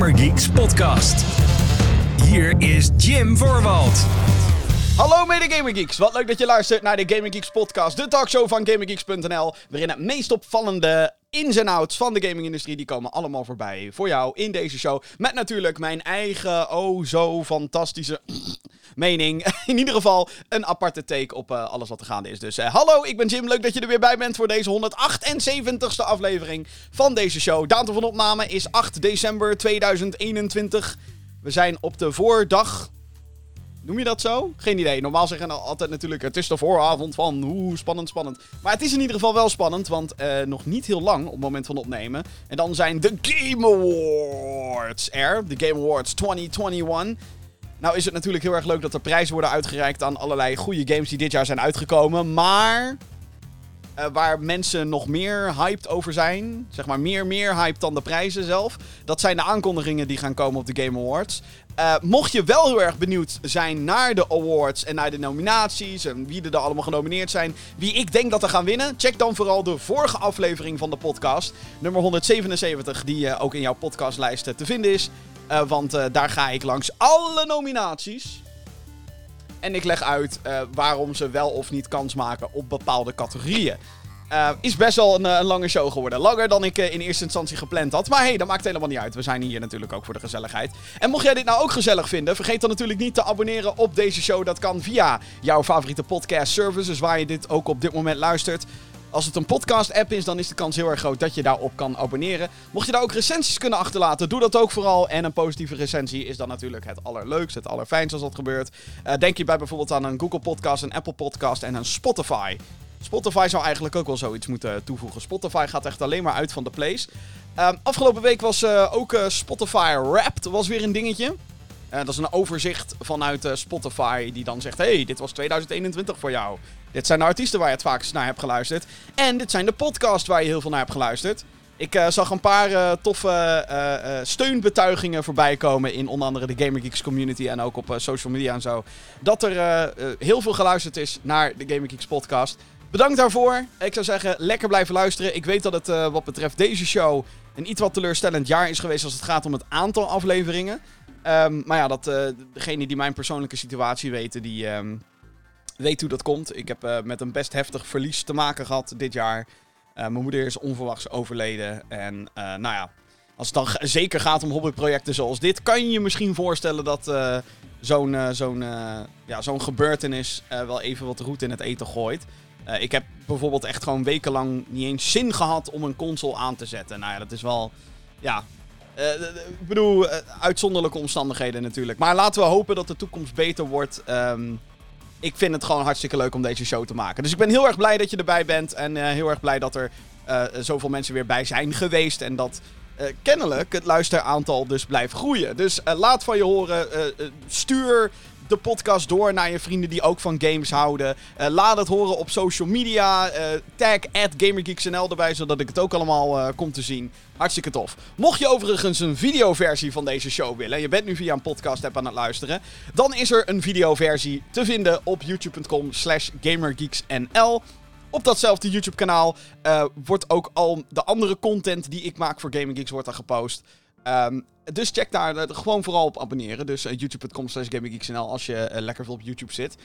Gamergeeks podcast. Hier is Jim Voorwald. Hallo mede Gamer Geeks, wat leuk dat je luistert naar de Gaming Geeks podcast, de talkshow van GamerGeeks.nl, waarin het meest opvallende ins en outs van de gamingindustrie, die komen allemaal voorbij voor jou in deze show. Met natuurlijk mijn eigen, oh zo fantastische mening. In ieder geval een aparte take op uh, alles wat er gaande is. Dus uh, hallo, ik ben Jim, leuk dat je er weer bij bent voor deze 178ste aflevering van deze show. Datum van opname is 8 december 2021. We zijn op de voordag Noem je dat zo? Geen idee. Normaal zeggen altijd natuurlijk, het is de vooravond van, hoe spannend, spannend. Maar het is in ieder geval wel spannend, want uh, nog niet heel lang op het moment van opnemen. En dan zijn de Game Awards er, de Game Awards 2021. Nou is het natuurlijk heel erg leuk dat er prijzen worden uitgereikt aan allerlei goede games die dit jaar zijn uitgekomen. Maar uh, waar mensen nog meer hyped over zijn. Zeg maar meer, meer hyped dan de prijzen zelf. Dat zijn de aankondigingen die gaan komen op de Game Awards. Uh, mocht je wel heel erg benieuwd zijn naar de awards en naar de nominaties en wie er allemaal genomineerd zijn, wie ik denk dat er gaan winnen, check dan vooral de vorige aflevering van de podcast, nummer 177, die uh, ook in jouw podcastlijst te vinden is. Uh, want daar ga ik langs alle nominaties. En ik leg uit waarom ze wel of niet kans maken op bepaalde categorieën. Is best wel een, een, lange show geworden. Langer dan ik in eerste instantie gepland had. Maar hey, dat maakt helemaal niet uit. We zijn hier natuurlijk ook voor de gezelligheid. En mocht jij dit nou ook gezellig vinden, vergeet dan natuurlijk niet te abonneren op deze show. Dat kan via jouw favoriete podcast services, waar je dit ook op dit moment luistert. Als het een podcast-app is, dan is de kans heel erg groot dat je daarop kan abonneren. Mocht je daar ook recensies kunnen achterlaten, doe dat ook vooral. En een positieve recensie is dan natuurlijk het allerleukste, het allerfijnste als dat gebeurt. Uh, denk je bij bijvoorbeeld aan een Google Podcast, een Apple Podcast en een Spotify. Spotify zou eigenlijk ook wel zoiets moeten toevoegen. Spotify gaat echt alleen maar uit van de plays. Uh, afgelopen week was uh, ook uh, Spotify Wrapped was weer een dingetje. Eh, dat is een overzicht vanuit Spotify die dan zegt... hey, dit was 2021 voor jou. Dit zijn de artiesten waar je het vaakst naar hebt geluisterd. En dit zijn de podcasts waar je heel veel naar hebt geluisterd. Ik zag een paar toffe steunbetuigingen voorbij komen in onder andere de Gamer Geeks community en ook op social media en zo. Dat er heel veel geluisterd is naar de Gamer Geeks podcast. Bedankt daarvoor. Ik zou zeggen, lekker blijven luisteren. Ik weet dat het wat betreft deze show een iets wat teleurstellend jaar is geweest als het gaat om het aantal afleveringen. Um, maar ja, dat, uh, degene die mijn persoonlijke situatie weten, die um, weet hoe dat komt. Ik heb uh, met een best heftig verlies te maken gehad dit jaar. mijn moeder is onverwachts overleden. En nou ja, als het dan zeker gaat om hobbyprojecten zoals dit, kan je je misschien voorstellen dat zo'n zo'n ja, zo'n gebeurtenis wel even wat roet in het eten gooit. Ik heb bijvoorbeeld echt gewoon wekenlang niet eens zin gehad om een console aan te zetten. Nou ja, dat is wel. Ja. Ik bedoel, uitzonderlijke omstandigheden natuurlijk. Maar laten we hopen dat de toekomst beter wordt. Um, ik vind het gewoon hartstikke leuk om deze show te maken. Dus ik ben heel erg blij dat je erbij bent. En heel erg blij dat er zoveel mensen weer bij zijn geweest. En dat kennelijk het luisteraantal dus blijft groeien. Dus laat van je horen. stuur de podcast door naar je vrienden die ook van games houden. Uh, laat het horen op social media. Uh, tag at GamerGeeksNL erbij, zodat ik het ook allemaal uh, kom te zien. Hartstikke tof. Mocht je overigens een videoversie van deze show willen, je bent nu via een podcast aan het luisteren, dan is er een videoversie te vinden op youtube.com slash gamergeeksnl. Op datzelfde YouTube kanaal wordt ook al de andere content die ik maak voor Gaming Geeks wordt daar gepost. Um, dus check daar uh, gewoon vooral op abonneren. Dus uh, youtube.com slash als je uh, lekker veel op YouTube zit.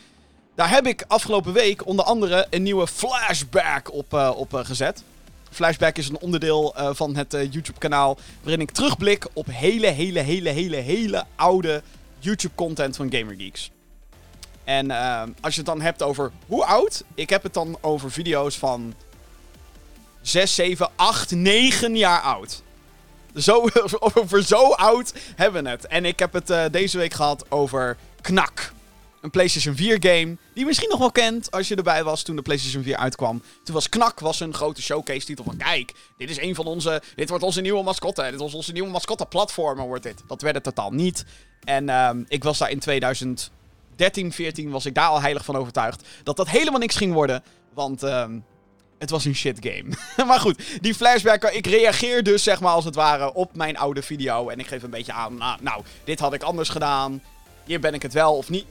Daar heb ik afgelopen week onder andere een nieuwe flashback op, op gezet. Flashback is een onderdeel van het YouTube-kanaal waarin ik terugblik op hele, hele, hele, hele, hele oude YouTube-content van GamerGeeks. En ehm, als je het dan hebt over hoe oud, ik heb het dan over video's van 6, 7, 8, 9 jaar oud. Zo, over zo oud hebben we het. En ik heb het uh, deze week gehad over Knak. Een PlayStation 4 game. Die je misschien nog wel kent als je erbij was toen de PlayStation 4 uitkwam. Toen was Knak was een grote showcase titel van kijk, dit is een van onze. Dit wordt onze nieuwe mascotte. Dit was onze nieuwe mascotte platformer wordt dit. Dat werd het totaal niet. En uh, ik was daar in 2013, 14 was ik daar al heilig van overtuigd. Dat dat helemaal niks ging worden. Want uh, het was een shit game. maar goed, die flashback. Ik reageer dus zeg maar als het ware op mijn oude video. En ik geef een beetje aan. Nou, nou dit had ik anders gedaan. Hier ben ik het wel of niet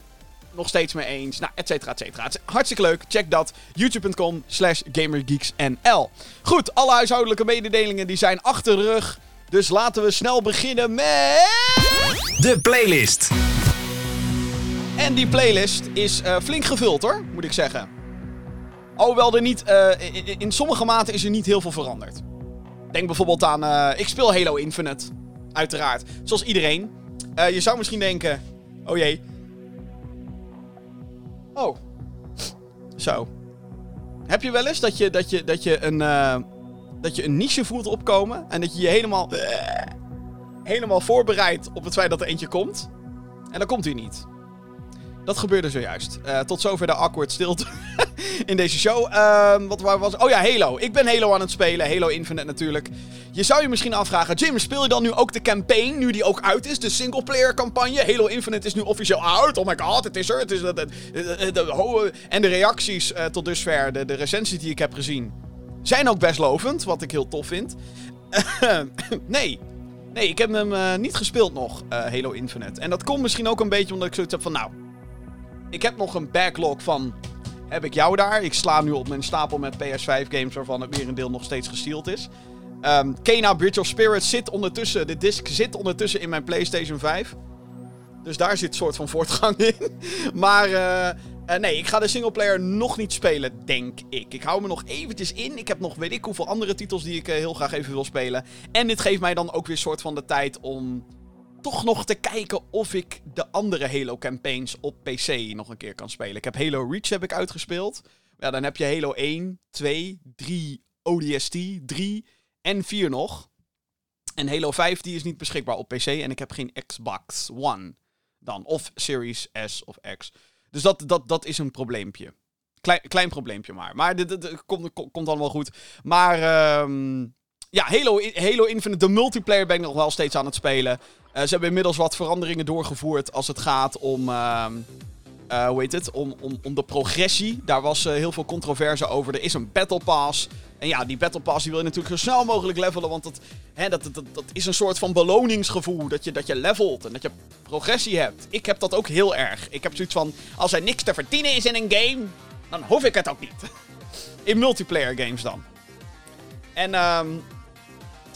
nog steeds mee eens. Nou, et cetera, et cetera. Hartstikke leuk. Check dat. YouTube.com slash GamerGeeksNL. Goed, alle huishoudelijke mededelingen die zijn achter de rug. Dus laten we snel beginnen met... De playlist. En die playlist is uh, flink gevuld hoor, moet ik zeggen. Alhoewel er niet... Uh, in, in, sommige mate is er niet heel veel veranderd. Denk bijvoorbeeld aan... Uh, ik speel Halo Infinite. Uiteraard. Zoals iedereen. je zou misschien denken... Oh jee. Oh. Zo. Heb je wel eens dat je, dat je, dat je, een, dat je een niche voelt opkomen en dat je je helemaal, helemaal voorbereidt op het feit dat er eentje komt? En dan komt hij niet. Dat gebeurde zojuist. Uh, tot zover de awkward stilte in deze show. Uh, wat was... Oh ja, Halo. Ik ben Halo aan het spelen. Halo Infinite natuurlijk. Je zou je misschien afvragen... Jim, speel je dan nu ook de campaign, nu die ook uit is? De singleplayer campagne? Halo Infinite is nu officieel uit. Oh my god, het is er. Het is de, en de reacties uh, tot dusver, de, de recensies die ik heb gezien... zijn ook best lovend, wat ik heel tof vind. nee. Nee, ik heb hem uh, niet gespeeld nog, Halo Infinite. En dat komt misschien ook een beetje omdat ik zoiets heb van... Nou, ik heb nog een backlog van. Heb ik jou daar? Ik sla nu op mijn stapel met PS5 games waarvan het merendeel nog steeds gesteeld is. Um, Kena Bridge of Spirits zit ondertussen. De disc zit ondertussen in mijn PlayStation 5. Dus daar zit een soort van voortgang in. maar uh, uh, nee, ik ga de singleplayer nog niet spelen, denk ik. Ik hou me nog eventjes in. Ik heb nog weet ik hoeveel andere titels die ik uh, heel graag even wil spelen. En dit geeft mij dan ook weer een soort van de tijd om toch nog te kijken of ik de andere Halo campaigns op PC nog een keer kan spelen. Ik heb Halo Reach heb ik uitgespeeld. Ja, dan heb je Halo 1, 2, 3, ODST, 3 en 4 nog. En Halo 5 die is niet beschikbaar op PC en ik heb geen Xbox One dan. Of Series S of X. Dus dat, dat, dat is een probleempje. Klein, klein probleempje maar. Maar dit, komt, komt wel goed. Maar um, ja, Halo, Halo Infinite, de multiplayer ben ik nog wel steeds aan het spelen. Uh, ze hebben inmiddels wat veranderingen doorgevoerd als het gaat om. Uh, uh, hoe heet het? Om, om, om de progressie. Daar was uh, heel veel controverse over. Er is een Battle Pass. En ja, die Battle Pass die wil je natuurlijk zo snel mogelijk levelen. Want dat, hè, dat, dat, dat is een soort van beloningsgevoel. Dat je, dat je levelt en dat je progressie hebt. Ik heb dat ook heel erg. Ik heb zoiets van: als er niks te verdienen is in een game, dan hoef ik het ook niet. In multiplayer games dan. En um,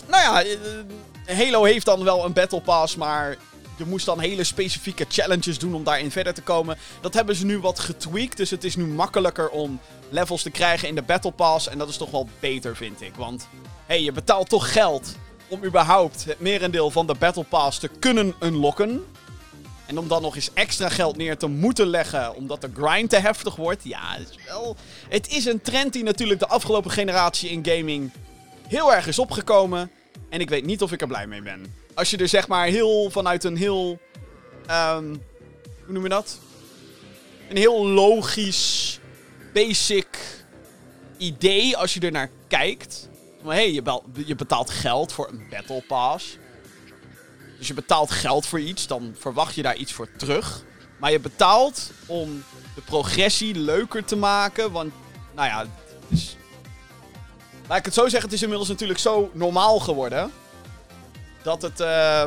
nou ja, eh, Halo heeft dan wel een Battle Pass, maar je moest dan hele specifieke challenges doen om daarin verder te komen. Dat hebben ze nu wat getweakt, dus het is nu makkelijker om levels te krijgen in de Battle Pass. En dat is toch wel beter, vind ik. Want, hey, je betaalt toch geld om überhaupt het merendeel van de Battle Pass te kunnen unlocken. En om dan nog eens extra geld neer te moeten leggen omdat de grind te heftig wordt. Ja, het is wel... Het is een trend die natuurlijk de afgelopen generatie in gaming heel erg is opgekomen. En ik weet niet of ik er blij mee ben. Als je er zeg maar heel vanuit een heel. Um, hoe noem je dat? Een heel logisch, basic idee als je er naar kijkt. Maar hé, hey, je, betaalt geld voor een Battle Pass. Dus je betaalt geld voor iets, dan verwacht je daar iets voor terug. Maar je betaalt om de progressie leuker te maken. Want, nou ja, Laat ik het zo zeggen, het is inmiddels natuurlijk zo normaal geworden. Dat het. Uh,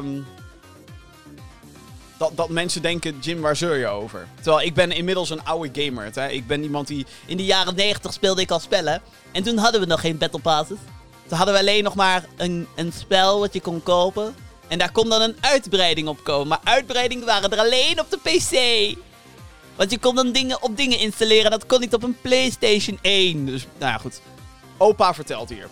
dat, dat mensen denken, Jim, waar zeur je over? Terwijl ik ben inmiddels een oude gamer. Hè? Ik ben iemand die... In de jaren 90 speelde ik al spellen. En toen hadden we nog geen Battle Passes. Toen hadden we alleen nog maar een, een spel wat je kon kopen. En daar kon dan een uitbreiding op komen. Maar uitbreidingen waren er alleen op de PC. Want je kon dan dingen op dingen installeren. Dat kon niet op een PlayStation 1. Dus, nou ja, goed. Opa vertelt hier.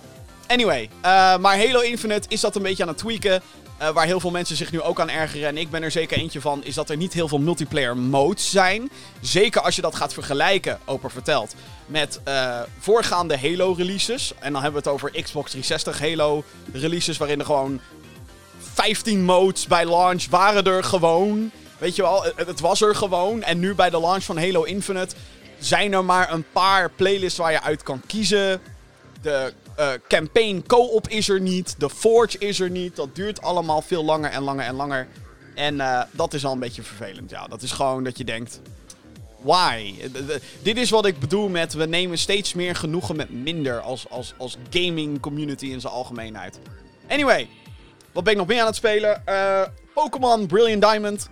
Anyway, uh, maar Halo Infinite is dat een beetje aan het tweaken. Uh, waar heel veel mensen zich nu ook aan ergeren. En ik ben er zeker eentje van. Is dat er niet heel veel multiplayer modes zijn. Zeker als je dat gaat vergelijken, Opa vertelt. Met uh, voorgaande Halo releases. En dan hebben we het over Xbox 360 Halo releases. Waarin er gewoon 15 modes bij launch waren er gewoon. Weet je wel, het was er gewoon. En nu bij de launch van Halo Infinite zijn er maar een paar playlists waar je uit kan kiezen. De uh, campaign co-op is er niet. De Forge is er niet. Dat duurt allemaal veel langer en langer en langer. En uh, dat is al een beetje vervelend. Ja, dat is gewoon dat je denkt. Why? Dit is wat ik bedoel met we nemen steeds meer genoegen met minder als, als, als gaming community in zijn algemeenheid. Anyway, wat ben ik nog meer aan het spelen? Uh, Pokémon Brilliant Diamond.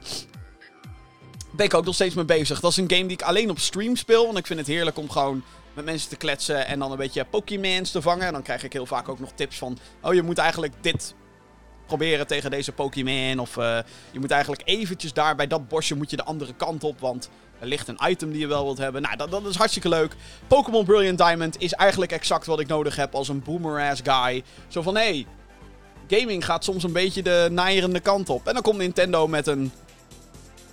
Ben ik ook nog steeds mee bezig. Dat is een game die ik alleen op stream speel. Want ik vind het heerlijk om gewoon met mensen te kletsen en dan een beetje Pokémons te vangen. En dan krijg ik heel vaak ook nog tips van, oh je moet eigenlijk dit proberen tegen deze Pokémon. Of eh, je moet eigenlijk eventjes daar bij dat bosje moet je de andere kant op. Want er ligt een item die je wel wilt hebben. Nou, dat, dat is hartstikke leuk. Pokémon Brilliant Diamond is eigenlijk exact wat ik nodig heb als een boomer-ass guy. Zo van, hé, hey, gaming gaat soms een beetje de naaierende kant op. En dan komt Nintendo met een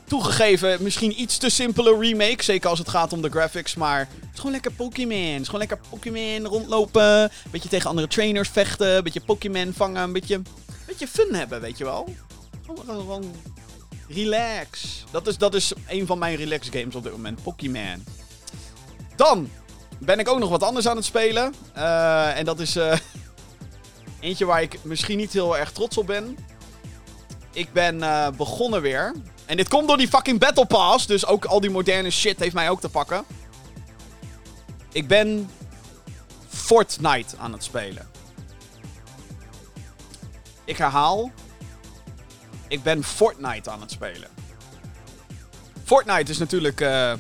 toegegeven, misschien iets te simpele remake. Zeker als het gaat om de graphics. Maar het is gewoon lekker Pokémon. Het is gewoon lekker Pokémon rondlopen. Een beetje tegen andere trainers vechten. Een beetje Pokémon vangen. Een beetje, beetje fun hebben, weet je wel. Gewoon relax. Dat is, dat is een van mijn relax games op dit moment. Pokémon. Dan ben ik ook nog wat anders aan het spelen. Eh, en dat is eh, eentje waar ik misschien niet heel erg trots op ben. Ik ben eh, begonnen weer. En dit komt door die fucking Battle Pass. Dus ook al die moderne shit heeft mij ook te pakken. Ik ben Fortnite aan het spelen. Ik herhaal. Ik ben Fortnite aan het spelen. Fortnite is natuurlijk uh,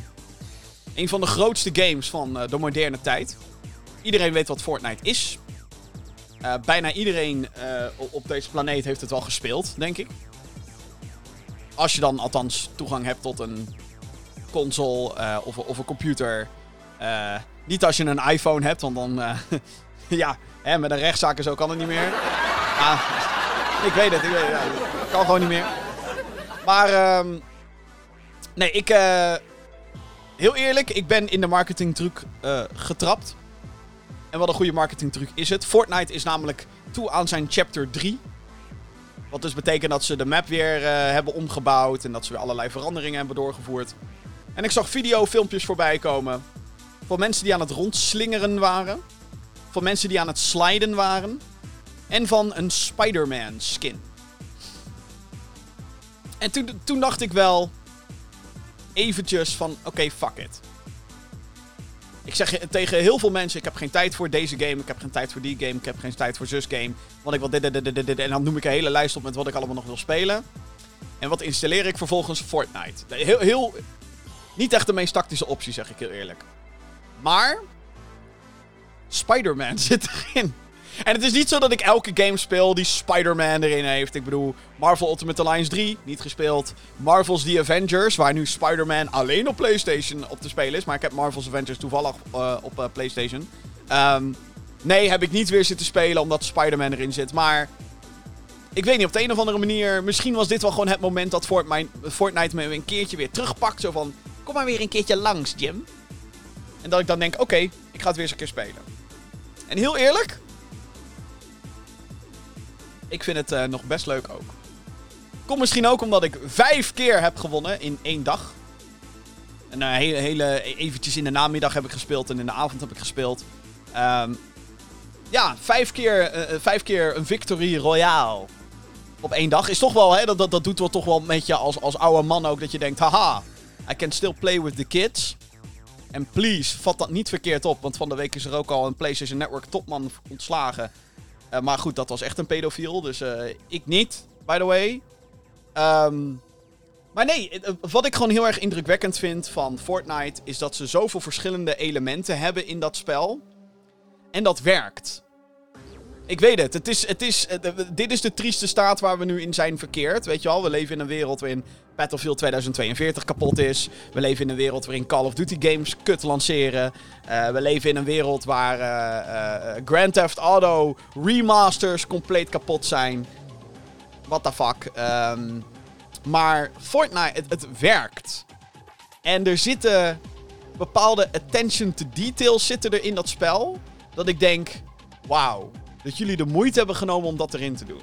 een van de grootste games van uh, de moderne tijd. Iedereen weet wat Fortnite is. Uh, bijna iedereen op deze planeet heeft het wel gespeeld, denk ik. Als je dan althans toegang hebt tot een console uh, of, of, een computer. Uh, niet als je een iPhone hebt, want dan. Uh, ja, hè, met een rechtszaak en zo kan het niet meer. Ah, ik weet het, ik weet kan gewoon niet meer. Maar, um, nee, ik. heel eerlijk, ik ben in de marketingtruc getrapt. En wat een goede marketingtruc is het. Fortnite is namelijk toe aan zijn chapter 3. Wat dus betekent dat ze de map weer uh, hebben omgebouwd. En dat ze weer allerlei veranderingen hebben doorgevoerd. En ik zag videofilmpjes voorbij komen. Van mensen die aan het rondslingeren waren. Van mensen die aan het sliden waren. En van een Spider-Man skin. En toen, toen dacht ik wel. Eventjes van: oké, fuck it. Ik zeg tegen heel veel mensen: ik heb geen tijd voor deze game, ik heb geen tijd voor die game, ik heb geen tijd voor zus game. Want ik wil dit, dit, dit, dit. En dan noem ik een hele lijst op met wat ik allemaal nog wil spelen. En wat installeer ik vervolgens? Fortnite. Heel, heel, niet echt de meest tactische optie, zeg ik heel eerlijk. Maar. Spider-Man zit erin. En het is niet zo dat ik elke game speel die Spider-Man erin heeft. Ik bedoel, Marvel Ultimate Alliance 3, niet gespeeld. Marvel's The Avengers, waar nu Spider-Man alleen op PlayStation op te spelen is. Maar ik heb Marvel's Avengers toevallig uh, op uh, PlayStation. Um, nee, heb ik niet weer zitten spelen omdat Spider-Man erin zit. Maar ik weet niet, op de een of andere manier. Misschien was dit wel gewoon het moment dat Fortnite, Fortnite me een keertje weer terugpakt. Zo van: kom maar weer een keertje langs, Jim. En dat ik dan denk: oké, ik ga het weer eens een keer spelen. En heel eerlijk, ik vind het uh, nog best leuk ook. Komt misschien ook omdat ik vijf keer heb gewonnen in één dag. En uh, hele, hele, eventjes in de namiddag heb ik gespeeld en in de avond heb ik gespeeld. Um, ja, vijf keer, uh, vijf keer een victory royale op één dag. Is toch wel, hè, dat, dat, dat doet wel toch wel met je als, als oude man ook. Dat je denkt, haha, I can still play with the kids. En please, vat dat niet verkeerd op. Want van de week is er ook al een PlayStation Network topman ontslagen. Uh, maar goed, dat was echt een pedofiel. Dus uh, ik niet, by the way. Um, maar nee, wat ik gewoon heel erg indrukwekkend vind van Fortnite... is dat ze zoveel verschillende elementen hebben in dat spel. En dat werkt. Ik weet het. het, is, het is, dit is de trieste staat waar we nu in zijn verkeerd. Weet je wel, we leven in een wereld waarin Battlefield 2042 kapot is. We leven in een wereld waarin Call of Duty games kut lanceren. Uh, we leven in een wereld waar uh, Grand Theft Auto remasters compleet kapot zijn. What the fuck. Um, maar Fortnite, het, het werkt. En er zitten bepaalde attention to details zitten er in dat spel. Dat ik denk, wauw dat jullie de moeite hebben genomen om dat erin te doen.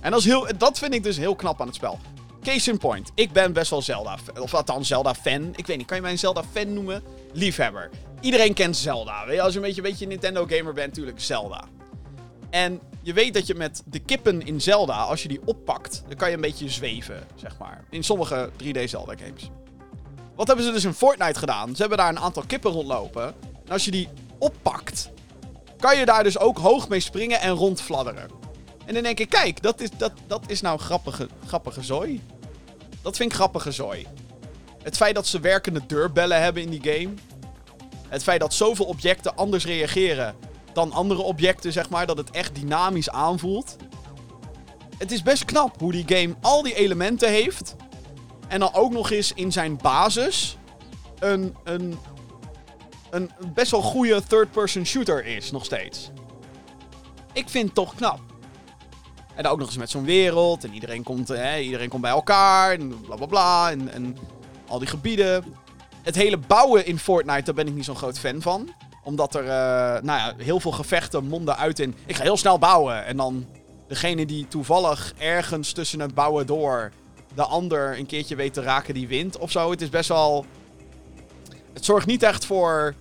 En dat, heel, dat vind ik dus heel knap aan het spel. Case in point. Ik ben best wel Zelda. Of althans, Zelda-fan. Ik weet niet, kan je mij een Zelda-fan noemen? Liefhebber. Iedereen kent Zelda. Weet je, als je een beetje, een Nintendo-gamer bent, natuurlijk Zelda. En je weet dat je met de kippen in Zelda, als je die oppakt, dan kan je een beetje zweven, zeg maar. In sommige 3D Zelda-games. Wat hebben ze dus in Fortnite gedaan? Ze hebben daar een aantal kippen rondlopen. En als je die oppakt, kan je daar dus ook hoog mee springen en rondfladderen. En dan denk ik, kijk, dat is, dat, dat is nou grappige, grappige zooi. Dat vind ik grappige zooi. Het feit dat ze werkende deurbellen hebben in die game. Het feit dat zoveel objecten anders reageren dan andere objecten, zeg maar. Dat het echt dynamisch aanvoelt. het is best knap hoe die game al die elementen heeft. En dan ook nog eens in zijn basis een, een, een best wel goede third-person shooter is, nog steeds. Ik vind het toch knap. En dan ook nog eens met zo'n wereld. En iedereen komt, hè, iedereen komt bij elkaar. En bla bla bla. En, en al die gebieden. Het hele bouwen in Fortnite, daar ben ik niet zo'n groot fan van. Omdat er eh, nou ja, heel veel gevechten monden uit in. Ik ga heel snel bouwen. En dan degene die toevallig ergens tussen het bouwen door de ander een keertje weet te raken, die wint of zo. Het is best wel. Het zorgt niet echt voor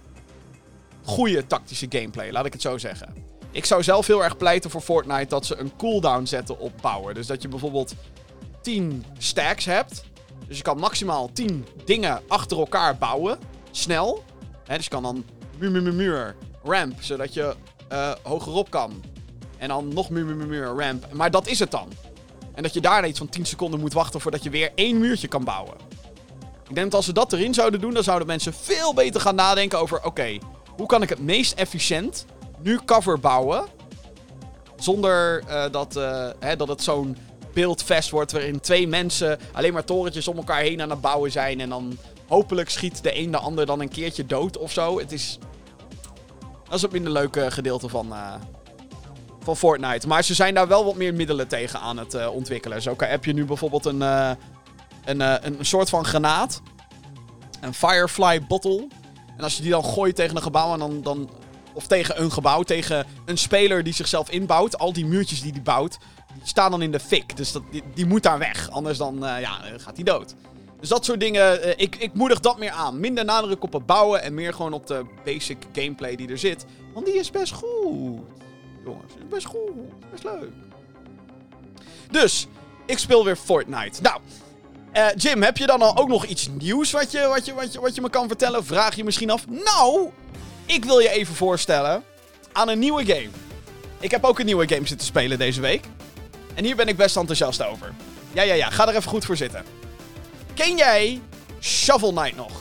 goede tactische gameplay, laat ik het zo zeggen. Ik zou zelf heel erg pleiten voor Fortnite dat ze een cooldown zetten op bouwen. Dus dat je bijvoorbeeld 10 stacks hebt. Dus je kan maximaal 10 dingen achter elkaar bouwen. Snel. Dus je kan dan muur, muur, muur, ramp, zodat je uh, hogerop kan. En dan nog muur, muur, muur, ramp. Maar dat is het dan. En dat je daar iets van 10 seconden moet wachten voordat je weer één muurtje kan bouwen. Ik denk dat als ze dat erin zouden doen, dan zouden mensen veel beter gaan nadenken over: oké, hoe kan ik het meest efficiënt nu cover bouwen. Zonder uh, dat, uh, hè, dat het zo'n beeldfest wordt waarin twee mensen alleen maar torentjes om elkaar heen aan het bouwen zijn. En dan hopelijk schiet de een de ander dan een keertje dood of zo. Het is. Dat is het minder leuke gedeelte van, uh, van Fortnite. Maar ze zijn daar wel wat meer middelen tegen aan het ontwikkelen. Zo heb je nu bijvoorbeeld een, een, een soort van granaat. Een Firefly bottle. En als je die dan gooit tegen een gebouw en dan, dan of tegen een gebouw, tegen een speler die zichzelf inbouwt. Al die muurtjes die hij bouwt, die staan dan in de fik. Dus dat, die, die moet daar weg. Anders dan uh, ja, gaat hij dood. Dus dat soort dingen, uh, ik, ik moedig dat meer aan. Minder nadruk op het bouwen en meer gewoon op de basic gameplay die er zit. Want die is best goed. Jongens, is best goed. Best leuk. Dus, ik speel weer Fortnite. Nou, uh, Jim, heb je dan al ook nog iets nieuws wat je, wat, je, wat, je, wat je me kan vertellen? Vraag je misschien af. Nou, ik wil je even voorstellen aan een nieuwe game. Ik heb ook een nieuwe game zitten spelen deze week. En hier ben ik best enthousiast over. Ja, ja, ja. Ga er even goed voor zitten. Ken jij Shovel Knight nog?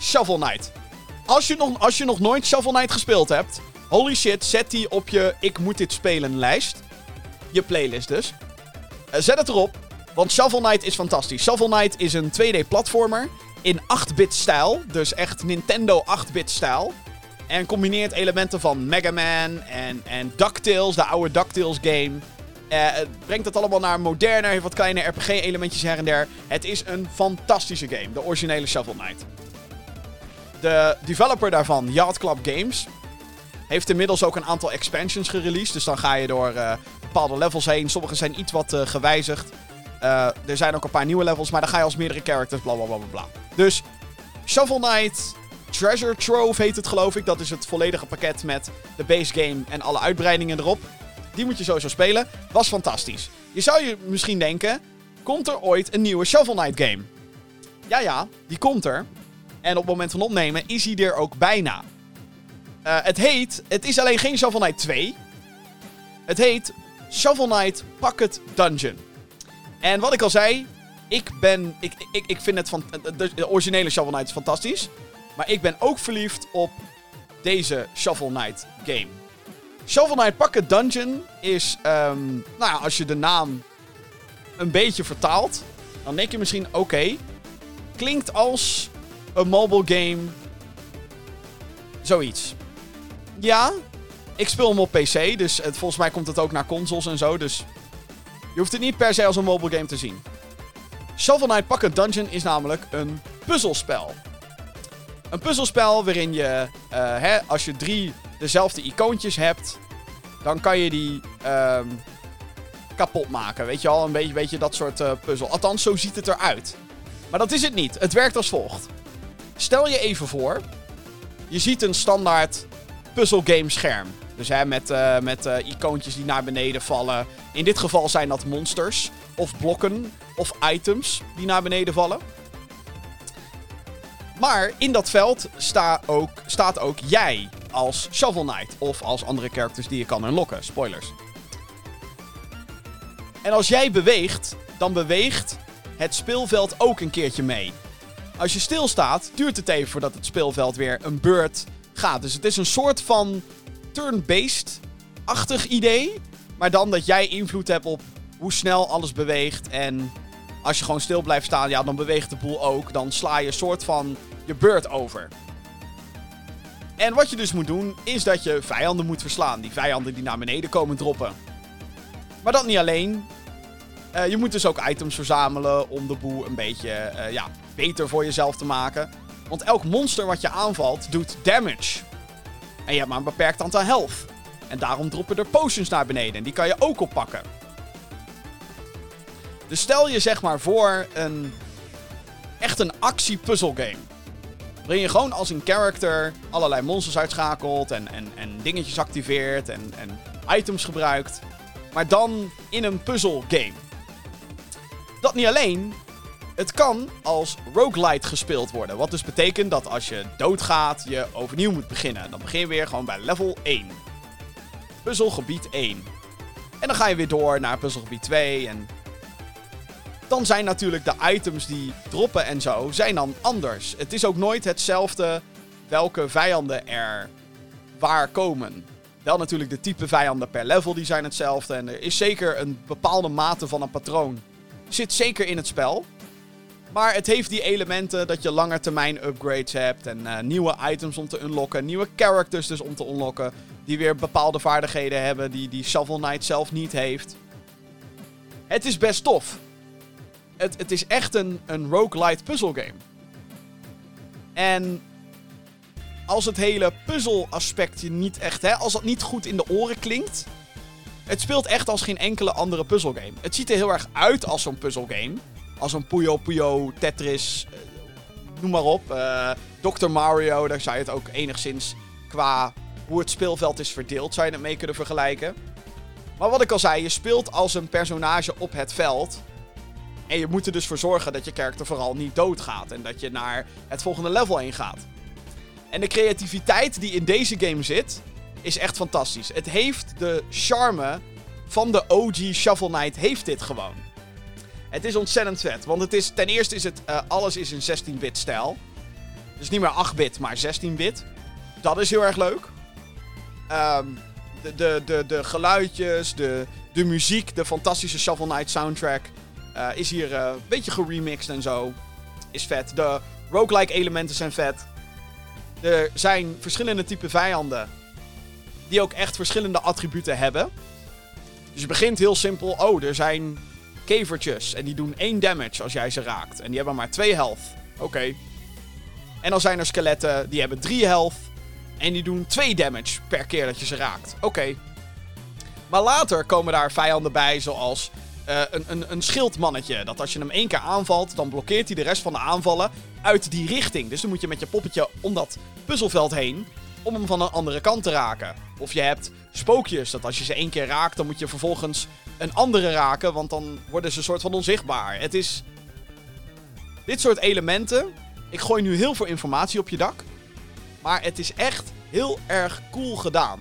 Shovel Knight. Als je nog, als je nog nooit Shovel Knight gespeeld hebt... Holy shit, zet die op je ik moet dit spelen lijst. Je playlist dus. Uh, zet het erop, want Shovel Knight is fantastisch. Shovel Knight is een 2D-platformer in 8-bit stijl. Dus echt Nintendo 8-bit stijl. En combineert elementen van Mega Man en, en DuckTales, de oude DuckTales game. Het brengt het allemaal naar moderner, heeft wat kleine RPG-elementjes her en der. Het is een fantastische game, de originele Shovel Knight. De developer daarvan, Yacht Club Games, heeft inmiddels ook een aantal expansions gereleased. Dus dan ga je door uh, bepaalde levels heen. Sommige zijn iets wat uh, gewijzigd. Uh, er zijn ook een paar nieuwe levels, maar dan ga je als meerdere characters, bla bla bla bla. Dus Shovel Knight Treasure Trove heet het geloof ik. Dat is het volledige pakket met de base game en alle uitbreidingen erop. Die moet je sowieso spelen. Was fantastisch. Je zou je misschien denken, komt er ooit een nieuwe Shovel Knight game? Ja ja, die komt er. En op het moment van opnemen is hij er ook bijna. Uh, het heet, het is alleen geen Shovel Knight 2. Het heet Shovel Knight Pocket Dungeon. En wat ik al zei, ik ben. Ik, ik, ik vind het van. De, originele Shovel Knight is fantastisch. Maar ik ben ook verliefd op deze Shovel Knight game. Shovel Knight Pocket Dungeon is. Um, nou ja, als je de naam een beetje vertaalt, dan denk je misschien: oké. Klinkt als een mobile game. Zoiets. Ja, ik speel hem op PC, dus het, volgens mij komt het ook naar consoles en zo. Dus je hoeft het niet per se als een mobile game te zien. Shovel Knight Pocket Dungeon is namelijk een puzzelspel. Een puzzelspel waarin je, uh, hè, als je drie dezelfde icoontjes hebt, dan kan je die um, kapot maken. Weet je al, een beetje, beetje dat soort uh, puzzel. Althans, zo ziet het eruit. Maar dat is het niet. Het werkt als volgt. Stel je even voor, je ziet een standaard puzzelgame scherm. Dus hè, met, uh, met uh, icoontjes die naar beneden vallen. In dit geval zijn dat monsters, of blokken, of items die naar beneden vallen. Maar in dat veld ook, staat ook jij als Shovel Knight. Of als andere characters die je kan unlocken. Spoilers. En als jij beweegt, dan beweegt het speelveld ook een keertje mee. Als je stilstaat, duurt het even voordat het speelveld weer een beurt gaat. Dus het is een soort van turn-based-achtig idee. Maar dan dat jij invloed hebt op hoe snel alles beweegt. En als je gewoon stil blijft staan, ja, dan beweegt de boel ook. Dan sla je soort van je beurt over. En wat je dus moet doen, is dat je vijanden moet verslaan. Die vijanden die naar beneden komen droppen. Maar dat niet alleen. Eh, je moet dus ook items verzamelen om de boel een beetje eh, ja, beter voor jezelf te maken. Want elk monster wat je aanvalt, doet damage. En je hebt maar een beperkt aantal health. En daarom droppen er potions naar beneden. En die kan je ook oppakken. Dus stel je zeg maar voor een... Echt een actie-puzzle-game. Waarin je gewoon als een character allerlei monsters uitschakelt en, en, en dingetjes activeert en, en items gebruikt. Maar dan in een puzzle game. Dat niet alleen, het kan als roguelite gespeeld worden. Wat dus betekent dat als je doodgaat, je overnieuw moet beginnen. Dan begin je weer gewoon bij level 1. Puzzelgebied 1. En dan ga je weer door naar puzzelgebied 2 en... Dan zijn natuurlijk de items die droppen en zo, zijn dan anders. Het is ook nooit hetzelfde welke vijanden er waar komen. Wel natuurlijk de type vijanden per level, die zijn hetzelfde. En er is zeker een bepaalde mate van een patroon. Zit zeker in het spel. Maar het heeft die elementen dat je langer termijn upgrades hebt. En uh, nieuwe items om te unlocken. Nieuwe characters dus om te unlocken. Die weer bepaalde vaardigheden hebben die, die Shovel Knight zelf niet heeft. Het is best tof. Het, het is echt een, een roguelite puzzle game. En als het hele puzzelaspect je niet echt, hè, als dat niet goed in de oren klinkt. Het speelt echt als geen enkele andere puzzelgame. Het ziet er heel erg uit als zo'n puzzelgame. Als een Puyo Puyo, Tetris, eh, noem maar op. Uh, Dr. Mario, daar zou je het ook enigszins qua hoe het speelveld is verdeeld, zou je het mee kunnen vergelijken. Maar wat ik al zei, je speelt als een personage op het veld. En je moet er dus voor zorgen dat je karakter vooral niet doodgaat. En dat je naar het volgende level heen gaat. En de creativiteit die in deze game zit, is echt fantastisch. Het heeft de charme van de OG Shovel Knight, heeft dit gewoon. Het is ontzettend vet, want het is, ten eerste is het, uh, alles is in 16-bit stijl. Dus niet meer 8-bit, maar 16-bit. Dat is heel erg leuk. Um, de, de, de, geluidjes, de, de muziek, de fantastische Shovel Knight soundtrack uh, is hier uh, een beetje geremixed en zo. Is vet. De roguelike elementen zijn vet. Er zijn verschillende typen vijanden. Die ook echt verschillende attributen hebben. Dus je begint heel simpel. Oh, er zijn kevertjes. En die doen 1 damage als jij ze raakt. En die hebben maar 2 health. Oké. En dan zijn er skeletten. Die hebben 3 health. En die doen 2 damage per keer dat je ze raakt. Oké. Maar later komen daar vijanden bij, zoals uh, een, een, een schildmannetje. Dat als je hem één keer aanvalt, dan blokkeert hij de rest van de aanvallen uit die richting. Dus dan moet je met je poppetje om dat puzzelveld heen om hem van een andere kant te raken. Of je hebt spookjes, dat als je ze één keer raakt, dan moet je vervolgens een andere raken, want dan worden ze een soort van onzichtbaar. Het is dit soort elementen. Ik gooi nu heel veel informatie op je dak, maar het is echt heel erg cool gedaan.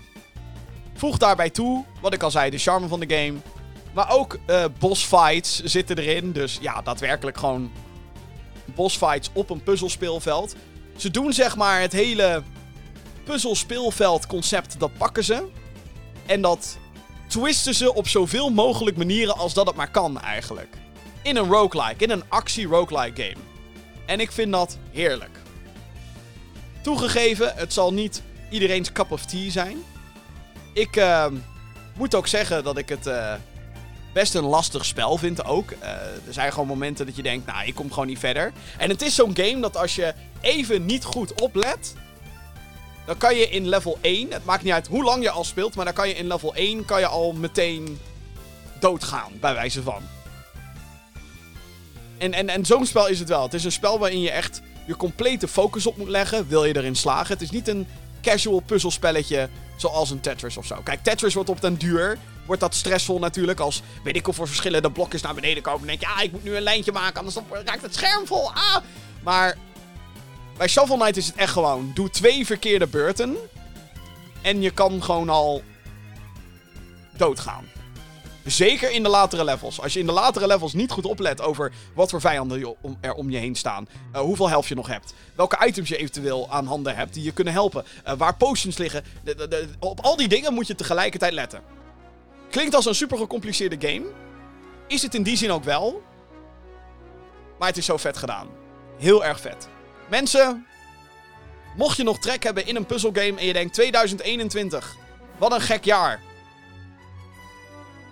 Voeg daarbij toe, wat ik al zei, de charme van de game. Maar ook uh, boss fights zitten erin. Dus ja, daadwerkelijk gewoon boss fights op een puzzelspeelveld. Ze doen zeg maar het hele puzzelspeelveld concept, dat pakken ze. En dat twisten ze op zoveel mogelijk manieren als dat het maar kan eigenlijk. In een roguelike, in een actie-roguelike game. En ik vind dat heerlijk. Toegegeven, het zal niet iedereen's cup of tea zijn. Ik uh, moet ook zeggen dat ik het uh, best een lastig spel vind ook. Uh, er zijn gewoon momenten dat je denkt, nou, ik kom gewoon niet verder. En het is zo'n game dat als je even niet goed oplet, dan kan je in level 1, het maakt niet uit hoe lang je al speelt, maar dan kan je in level 1 kan je al meteen doodgaan, bij wijze van. En, en, en zo'n spel is het wel. Het is een spel waarin je echt je complete focus op moet leggen, wil je erin slagen. Het is niet een casual puzzelspelletje zoals een Tetris of zo. Kijk, Tetris wordt op den duur, wordt dat stressvol natuurlijk, als weet ik of voor verschillende blokjes naar beneden komen. Dan denk je, ah, ik moet nu een lijntje maken, anders raakt het scherm vol. Ah! Maar bij Shovel Knight is het echt gewoon, doe twee verkeerde beurten. En je kan gewoon al doodgaan. Zeker in de latere levels. Als je in de latere levels niet goed oplet over wat voor vijanden er om je heen staan. Uh, hoeveel helft je nog hebt. Welke items je eventueel aan handen hebt die je kunnen helpen. Uh, waar potions liggen. Op al die dingen moet je tegelijkertijd letten. Klinkt als een super gecompliceerde game. is het in die zin ook wel. Maar het is zo vet gedaan. Heel erg vet. Mensen, mocht je nog trek hebben in een puzzelgame en je denkt 2021, wat een gek jaar.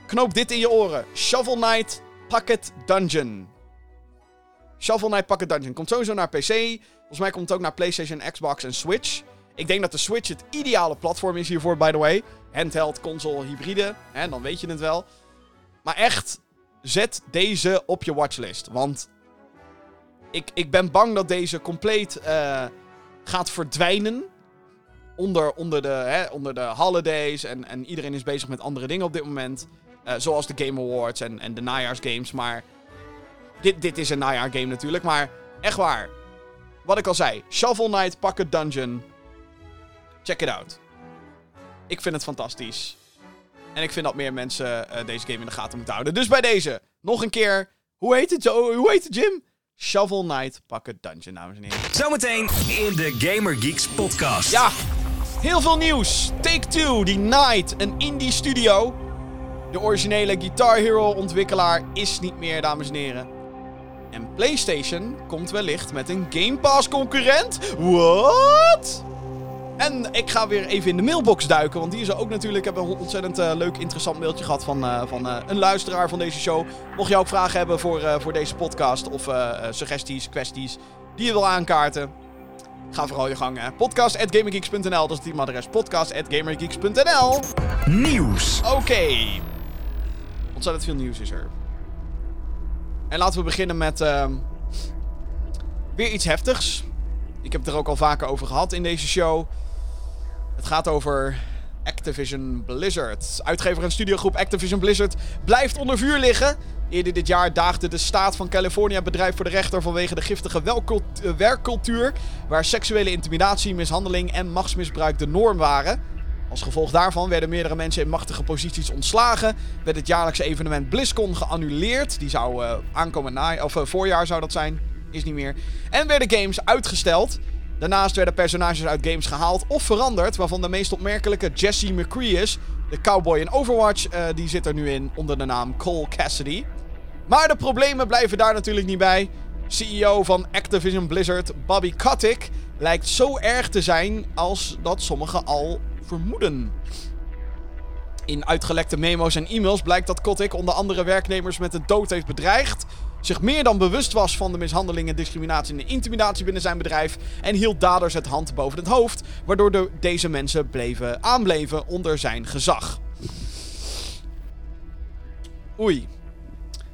Knoop dit in je oren. Shovel Knight Pocket Dungeon. Shovel Knight Pocket Dungeon komt sowieso naar PC. Volgens mij komt het ook naar PlayStation, Xbox en Switch. Ik denk dat de Switch het ideale platform is hiervoor, by the way. Handheld, console, hybride. Hè, dan weet je het wel. Maar echt, zet deze op je watchlist. Want ik, ik ben bang dat deze compleet uh, gaat verdwijnen. Onder, onder, de, hè, onder de holidays. En, en iedereen is bezig met andere dingen op dit moment. Uh, zoals de Game Awards en, en de najaarsgames. Maar dit, dit is een najaargame natuurlijk. Maar echt waar. Wat ik al zei. Shovel Knight Pocket Dungeon. Check it out. Ik vind het fantastisch. En ik vind dat meer mensen uh, deze game in de gaten moeten houden. Dus bij deze, nog een keer. Hoe heet het, hoe heet het Jim? Shovel Knight Pocket Dungeon, dames en heren. Zometeen in de Gamer Geeks podcast. Ja, heel veel nieuws. Take-Two, die Night, een indie studio. De originele Guitar Hero ontwikkelaar is niet meer, dames en heren. En PlayStation komt wellicht met een Game Pass concurrent. What? En ik ga weer even in de mailbox duiken. Want die is er ook natuurlijk. Ik heb een ontzettend uh, leuk, interessant mailtje gehad van, uh, van uh, een luisteraar van deze show. Mocht je ook vragen hebben voor, voor deze podcast. Of suggesties, kwesties die je wil aankaarten. Ga vooral je gang. Podcast.gamergeeks.nl. Dat is het teamadres. Podcast.gamergeeks.nl. Nieuws. Oké. Okay. Ontzettend veel nieuws is er. En laten we beginnen met uh, weer iets heftigs. Ik heb het er ook al vaker over gehad in deze show. Het gaat over Activision Blizzard. Uitgever en studiogroep Activision Blizzard blijft onder vuur liggen. Eerder dit jaar daagde de staat van California bedrijf voor de rechter vanwege de giftige eh, werkcultuur. Waar seksuele intimidatie, mishandeling en machtsmisbruik de norm waren. Als gevolg daarvan werden meerdere mensen in machtige posities ontslagen. Werd het jaarlijkse evenement BlizzCon geannuleerd. Die zou uh, aankomen na, of uh, voorjaar zou dat zijn. Is niet meer. En werden games uitgesteld. Daarnaast werden personages uit games gehaald of veranderd. Waarvan de meest opmerkelijke Jesse McCree is. De cowboy in Overwatch. Uh, die zit er nu in onder de naam Cole Cassidy. Maar de problemen blijven daar natuurlijk niet bij. CEO van Activision Blizzard, Bobby Kotick, lijkt zo erg te zijn als dat sommigen al vermoeden. In uitgelekte memo's en e-mails blijkt dat Kotick onder andere werknemers met de dood heeft bedreigd, zich meer dan bewust was van de mishandelingen, discriminatie en intimidatie binnen zijn bedrijf en hield daders het hand boven het hoofd, waardoor de, deze mensen bleven, aanbleven onder zijn gezag. Oei.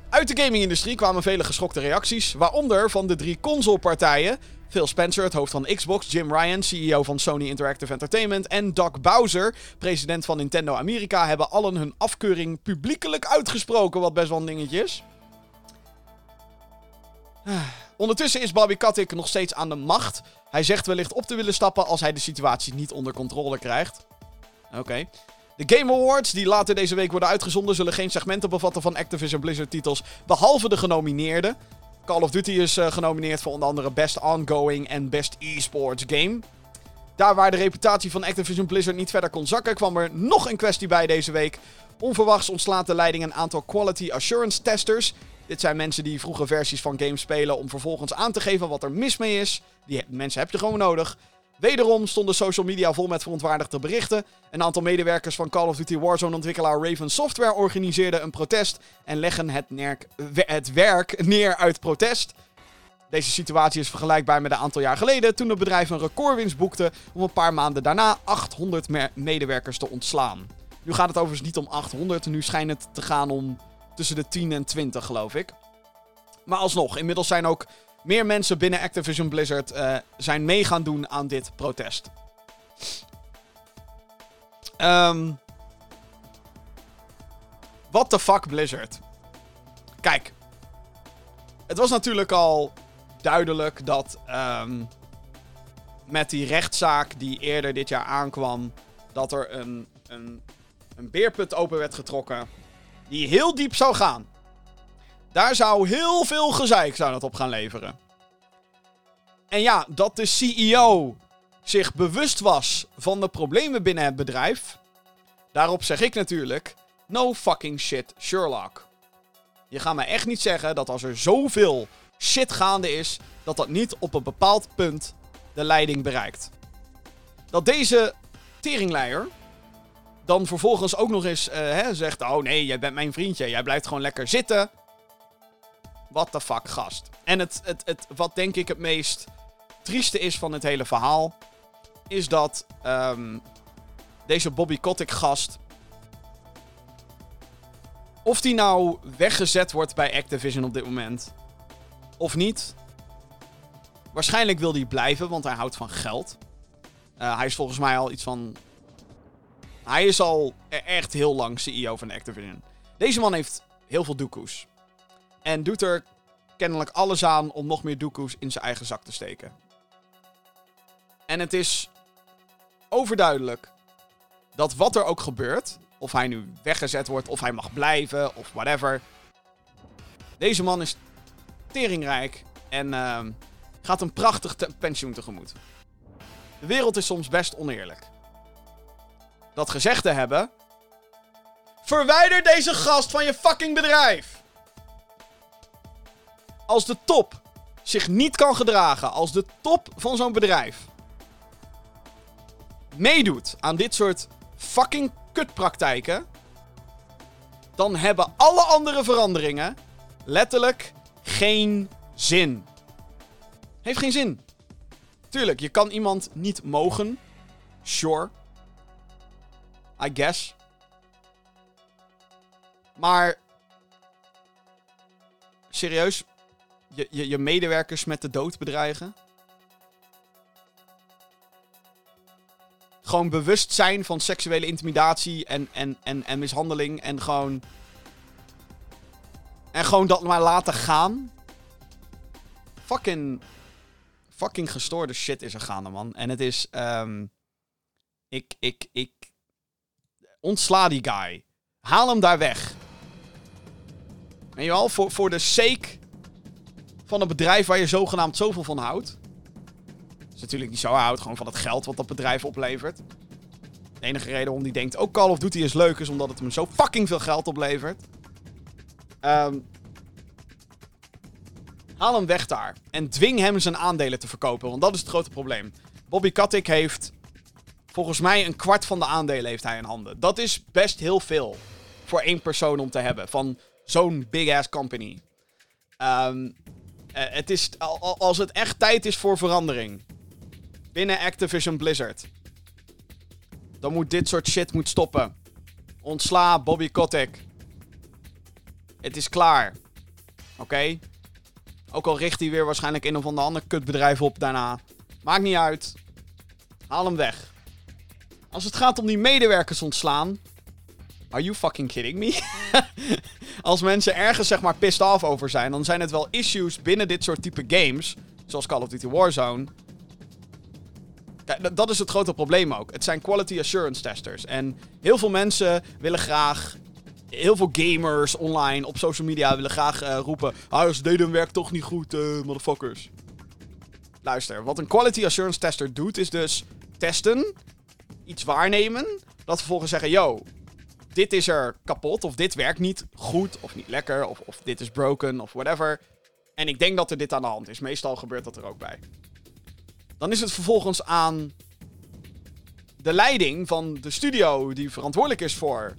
Uit de gaming-industrie kwamen vele geschokte reacties, waaronder van de drie consolepartijen Phil Spencer, het hoofd van Xbox, Jim Ryan, CEO van Sony Interactive Entertainment en Doug Bowser, president van Nintendo Amerika, hebben allen hun afkeuring publiekelijk uitgesproken, wat best wel een dingetje is. Ondertussen is Bobby Kotick nog steeds aan de macht. Hij zegt wellicht op te willen stappen als hij de situatie niet onder controle krijgt. Oké. De Game Awards, die later deze week worden uitgezonden, zullen geen segmenten bevatten van Activision Blizzard titels, behalve de genomineerden. Call of Duty is uh, genomineerd voor onder andere Best Ongoing en Best Esports Game. Daar waar de reputatie van Activision Blizzard niet verder kon zakken, kwam er nog een kwestie bij deze week. Onverwachts ontslaat de leiding een aantal Quality Assurance Testers. Dit zijn mensen die vroege versies van games spelen om vervolgens aan te geven wat er mis mee is. Die mensen heb je gewoon nodig. Wederom stonden social media vol met verontwaardigde berichten. Een aantal medewerkers van Call of Duty Warzone-ontwikkelaar Raven Software organiseerden een protest en leggen het, het werk neer uit protest. Deze situatie is vergelijkbaar met een aantal jaar geleden toen het bedrijf een recordwinst boekte om een paar maanden daarna 800 medewerkers te ontslaan. Nu gaat het overigens niet om 800, nu schijnt het te gaan om tussen de 10 en 20 geloof ik. Maar alsnog, inmiddels zijn ook meer mensen binnen Activision Blizzard uh, zijn mee gaan doen aan dit protest. Um, what the fuck Blizzard? Kijk. Het was natuurlijk al duidelijk dat um, met die rechtszaak die eerder dit jaar aankwam, dat er een, een, een beerput open werd getrokken die heel diep zou gaan. Daar zou heel veel gezeik zou op gaan leveren. En ja, dat de CEO zich bewust was van de problemen binnen het bedrijf. Daarop zeg ik natuurlijk: no fucking shit, Sherlock. Je gaat me echt niet zeggen dat als er zoveel shit gaande is, dat dat niet op een bepaald punt de leiding bereikt. Dat deze teringleier dan vervolgens ook nog eens eh, hè, zegt: Oh nee, jij bent mijn vriendje, jij blijft gewoon lekker zitten. What the fuck, gast. En het, het, het, wat denk ik het meest trieste is van het hele verhaal, is dat ehm, deze Bobby Kotick gast. Of die nou weggezet wordt bij Activision op dit moment. Of niet. Waarschijnlijk wil hij blijven, want hij houdt van geld. Uh, hij is volgens mij al iets van. Hij is al e- echt heel lang CEO van Activision. Deze man heeft heel veel doekoes. En doet er kennelijk alles aan om nog meer doekoes in zijn eigen zak te steken. En het is overduidelijk dat wat er ook gebeurt, of hij nu weggezet wordt, of hij mag blijven, of whatever. Deze man is teringrijk en uh, gaat een prachtig pensioen tegemoet. De wereld is soms best oneerlijk. Dat gezegd te hebben. Verwijder deze gast van je fucking bedrijf! Als de top zich niet kan gedragen, als de top van zo'n bedrijf meedoet aan dit soort fucking kutpraktijken, dan hebben alle andere veranderingen letterlijk geen zin. Heeft geen zin. Tuurlijk, je kan iemand niet mogen. Sure. I guess. Maar. Serieus? Je, je, je medewerkers met de dood bedreigen? Gewoon bewust zijn van seksuele intimidatie en, en, en, en mishandeling. En gewoon. En gewoon dat maar laten gaan. Fucking. Fucking gestoorde shit is er gaande, man. En het is. Um, ik. Ik. Ik. Ontsla die guy. Haal hem daar weg. En je wel, voor, voor de sake van een bedrijf waar je zogenaamd zoveel van houdt. Is natuurlijk niet zo. Hij houdt gewoon van het geld wat dat bedrijf oplevert. De enige reden waarom hij denkt, ook Call of Duty is leuk, is omdat het hem zo fucking veel geld oplevert. Um, haal hem weg daar. En dwing hem zijn aandelen te verkopen, want dat is het grote probleem. Bobby Kotick heeft, volgens mij, een kwart van de aandelen heeft hij in handen. Dat is best heel veel voor één persoon om te hebben, van zo'n big-ass company. Um, het is, als het echt tijd is voor verandering, binnen Activision Blizzard. Dan moet dit soort shit moet stoppen. Ontsla Bobby Kotick. Het is klaar. Oké? Ook al richt hij weer waarschijnlijk een of ander kutbedrijf op daarna. Maakt niet uit. Haal hem weg. Als het gaat om die medewerkers ontslaan. Are you fucking kidding me? Als mensen ergens zeg maar pissed off over zijn, dan zijn het wel issues binnen dit soort type games. Zoals Call of Duty Warzone. Dat is het grote probleem ook. Het zijn quality assurance testers. En heel veel mensen willen graag. Heel veel gamers online op social media willen graag uh, roepen. Ah, ze deden hun werk toch niet goed, uh, motherfuckers. Luister, wat een quality assurance tester doet, is dus testen, iets waarnemen, dat vervolgens zeggen: yo, dit is er kapot, of dit werkt niet goed, of niet lekker, of, of dit is broken, of whatever. En ik denk dat er dit aan de hand is. Meestal gebeurt dat er ook bij. Dan is het vervolgens aan de leiding van de studio die verantwoordelijk is voor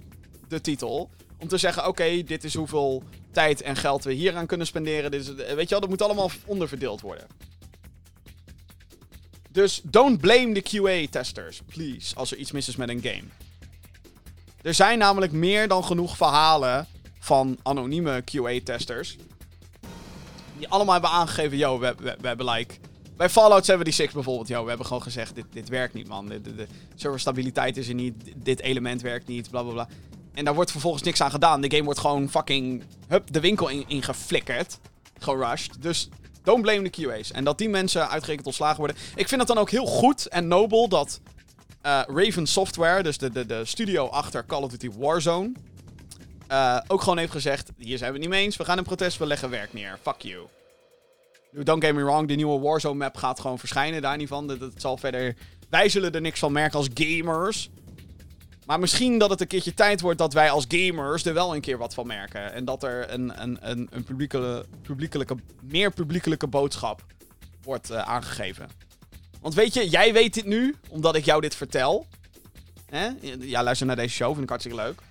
de titel. Om te zeggen: oké, dit is hoeveel tijd en geld we hier aan kunnen spenderen. Dit is, weet je wel, dat moet allemaal onderverdeeld worden. Dus don't blame the QA-testers, please, als er iets mis is met een game. Er zijn namelijk meer dan genoeg verhalen van anonieme QA-testers. Die allemaal hebben aangegeven: yo, we, we, we hebben like bij Fallout 76 bijvoorbeeld, joh, we hebben gewoon gezegd, dit, dit werkt niet, man. De, de, de serverstabiliteit is er niet, dit element werkt niet, bla bla bla. En daar wordt vervolgens niks aan gedaan. De game wordt gewoon fucking, hup, de winkel ingeflikkerd. In gerushed. Dus don't blame the QA's. En dat die mensen uitgerekend ontslagen worden. Ik vind het dan ook heel goed en nobel dat uh, Raven Software, dus de, de, de studio achter Call of Duty Warzone, uh, ook gewoon heeft gezegd: hier zijn we niet mee eens, we gaan een protest, we leggen werk neer. Fuck you. Don't get me wrong, de nieuwe Warzone map gaat gewoon verschijnen, daar niet van. Dat, zal verder... Wij zullen er niks van merken als gamers. Maar misschien dat het een keertje tijd wordt dat wij als gamers er wel een keer wat van merken. En dat er een, een, een, een publiekelijke, publiekelijke, meer publiekelijke boodschap wordt eh, aangegeven. Want weet je, jij weet dit nu, omdat ik jou dit vertel. Hè? Ja, luister naar deze show, vind ik hartstikke leuk.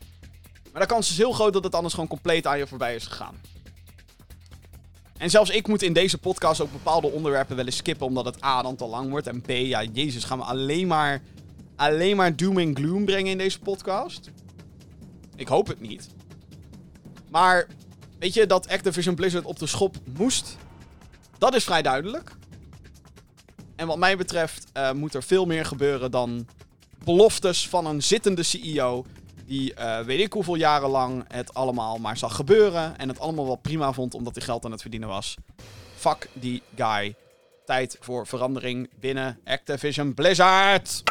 Maar de kans is heel groot dat het anders gewoon compleet aan je voorbij is gegaan. En zelfs ik moet in deze podcast ook bepaalde onderwerpen wel eens skippen, omdat het A dan te lang wordt. En B, ja, jezus, gaan we alleen maar, alleen maar doom en gloom brengen in deze podcast? Ik hoop het niet. Maar, weet je, dat Activision Blizzard op de schop moest, dat is vrij duidelijk. En wat mij betreft uh, moet er veel meer gebeuren dan beloftes van een zittende CEO die uh, weet ik hoeveel jaren lang het allemaal maar zag gebeuren. En het allemaal wel prima vond omdat hij geld aan het verdienen was. Fuck die guy. Tijd voor verandering binnen Activision Blizzard.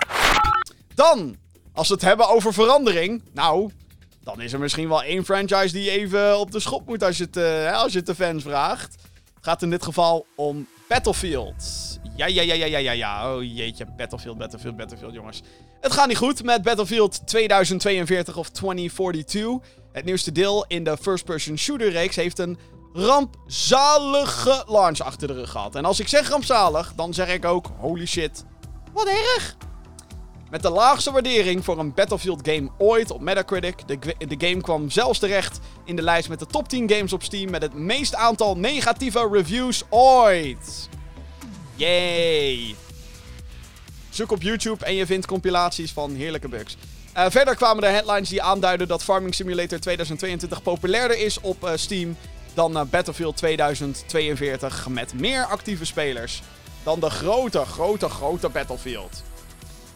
Dan, als we het hebben over verandering. Nou, dan is er misschien wel één franchise die even op de schop moet als je het, uh, als je het de fans vraagt. Het gaat in dit geval om Battlefield. Ja, ja, ja, ja, ja, ja, ja. Oh jeetje, Battlefield, Battlefield, Battlefield, jongens. Het gaat niet goed met Battlefield 2042 of 2042. Het nieuwste deel in de first-person shooter-reeks heeft een rampzalige launch achter de rug gehad. En als ik zeg rampzalig, dan zeg ik ook holy shit, wat erg. Met de laagste waardering voor een Battlefield game ooit op Metacritic. De, de game kwam zelfs terecht in de lijst met de top 10 games op Steam met het meest aantal negatieve reviews ooit. Yay! Zoek op YouTube en je vindt compilaties van heerlijke bugs. Uh, verder kwamen er headlines die aanduiden dat Farming Simulator 2022 populairder is op uh, Steam dan uh, Battlefield 2042 met meer actieve spelers dan de grote, grote, grote Battlefield.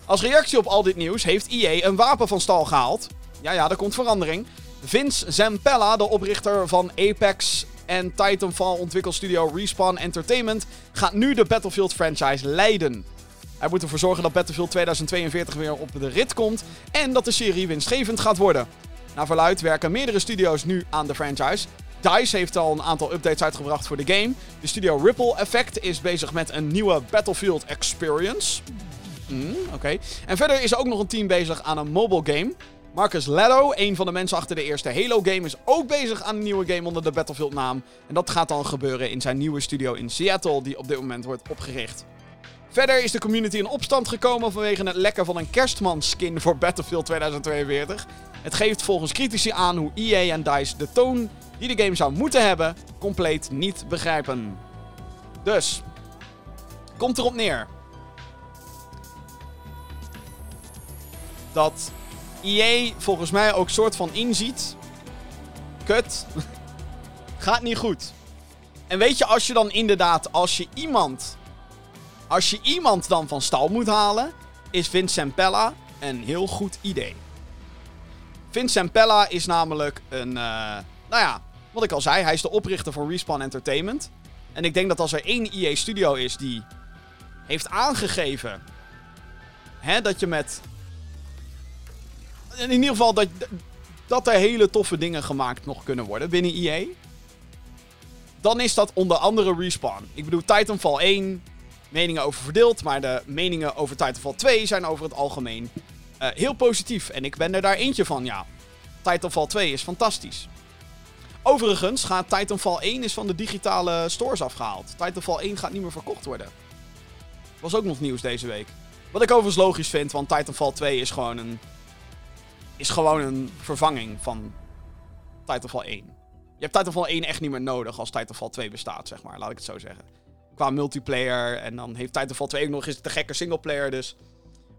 Als reactie op al dit nieuws heeft EA een wapen van stal gehaald. Ja, ja, er komt verandering. Vince Zampella, de oprichter van Apex en Titanfall ontwikkelstudio Respawn Entertainment, gaat nu de Battlefield franchise leiden. Hij moet ervoor zorgen dat Battlefield 2042 weer op de rit komt en dat de serie winstgevend gaat worden. Naar verluid werken meerdere studio's nu aan de franchise. DICE heeft al een aantal updates uitgebracht voor de game. De studio Ripple Effect is bezig met een nieuwe Battlefield Experience. Mm, Oké. En verder is er ook nog een team bezig aan een mobile game. Marcus Laddo, een van de mensen achter de eerste Halo-game, is ook bezig aan een nieuwe game onder de Battlefield-naam. En dat gaat dan gebeuren in zijn nieuwe studio in Seattle, die op dit moment wordt opgericht. Verder is de community in opstand gekomen vanwege het lekken van een kerstman-skin voor Battlefield 2042. Het geeft volgens critici aan hoe EA en DICE de toon die de game zou moeten hebben, compleet niet begrijpen. Dus, komt erop neer dat EA volgens mij ook soort van inziet. Kut. Gaat niet goed. En weet je, als je dan inderdaad, als je iemand. Als je iemand dan van stal moet halen, is Vincent Pella een heel goed idee. Vincent Pella is namelijk een. Uh, nou ja, wat ik al zei, hij is de oprichter van Respawn Entertainment. En ik denk dat als er één EA studio is die heeft aangegeven hè, dat je met in ieder geval dat, dat er hele toffe dingen gemaakt nog kunnen worden binnen EA. Dan is dat onder andere Respawn. Ik bedoel, Titanfall 1, meningen over verdeeld. Maar de meningen over Titanfall 2 zijn over het algemeen uh, heel positief. En ik ben er daar eentje van, ja. Titanfall 2 is fantastisch. Overigens gaat Titanfall 1 is van de digitale stores afgehaald. Titanfall 1 gaat niet meer verkocht worden. Was ook nog nieuws deze week. Wat ik overigens logisch vind, want Titanfall 2 is gewoon een is gewoon een vervanging van Titanfall 1. Je hebt Titanfall 1 echt niet meer nodig als Titanfall 2 bestaat, zeg maar. Laat ik het zo zeggen. Qua multiplayer. En dan heeft Titanfall 2 ook nog eens de gekke singleplayer. Dus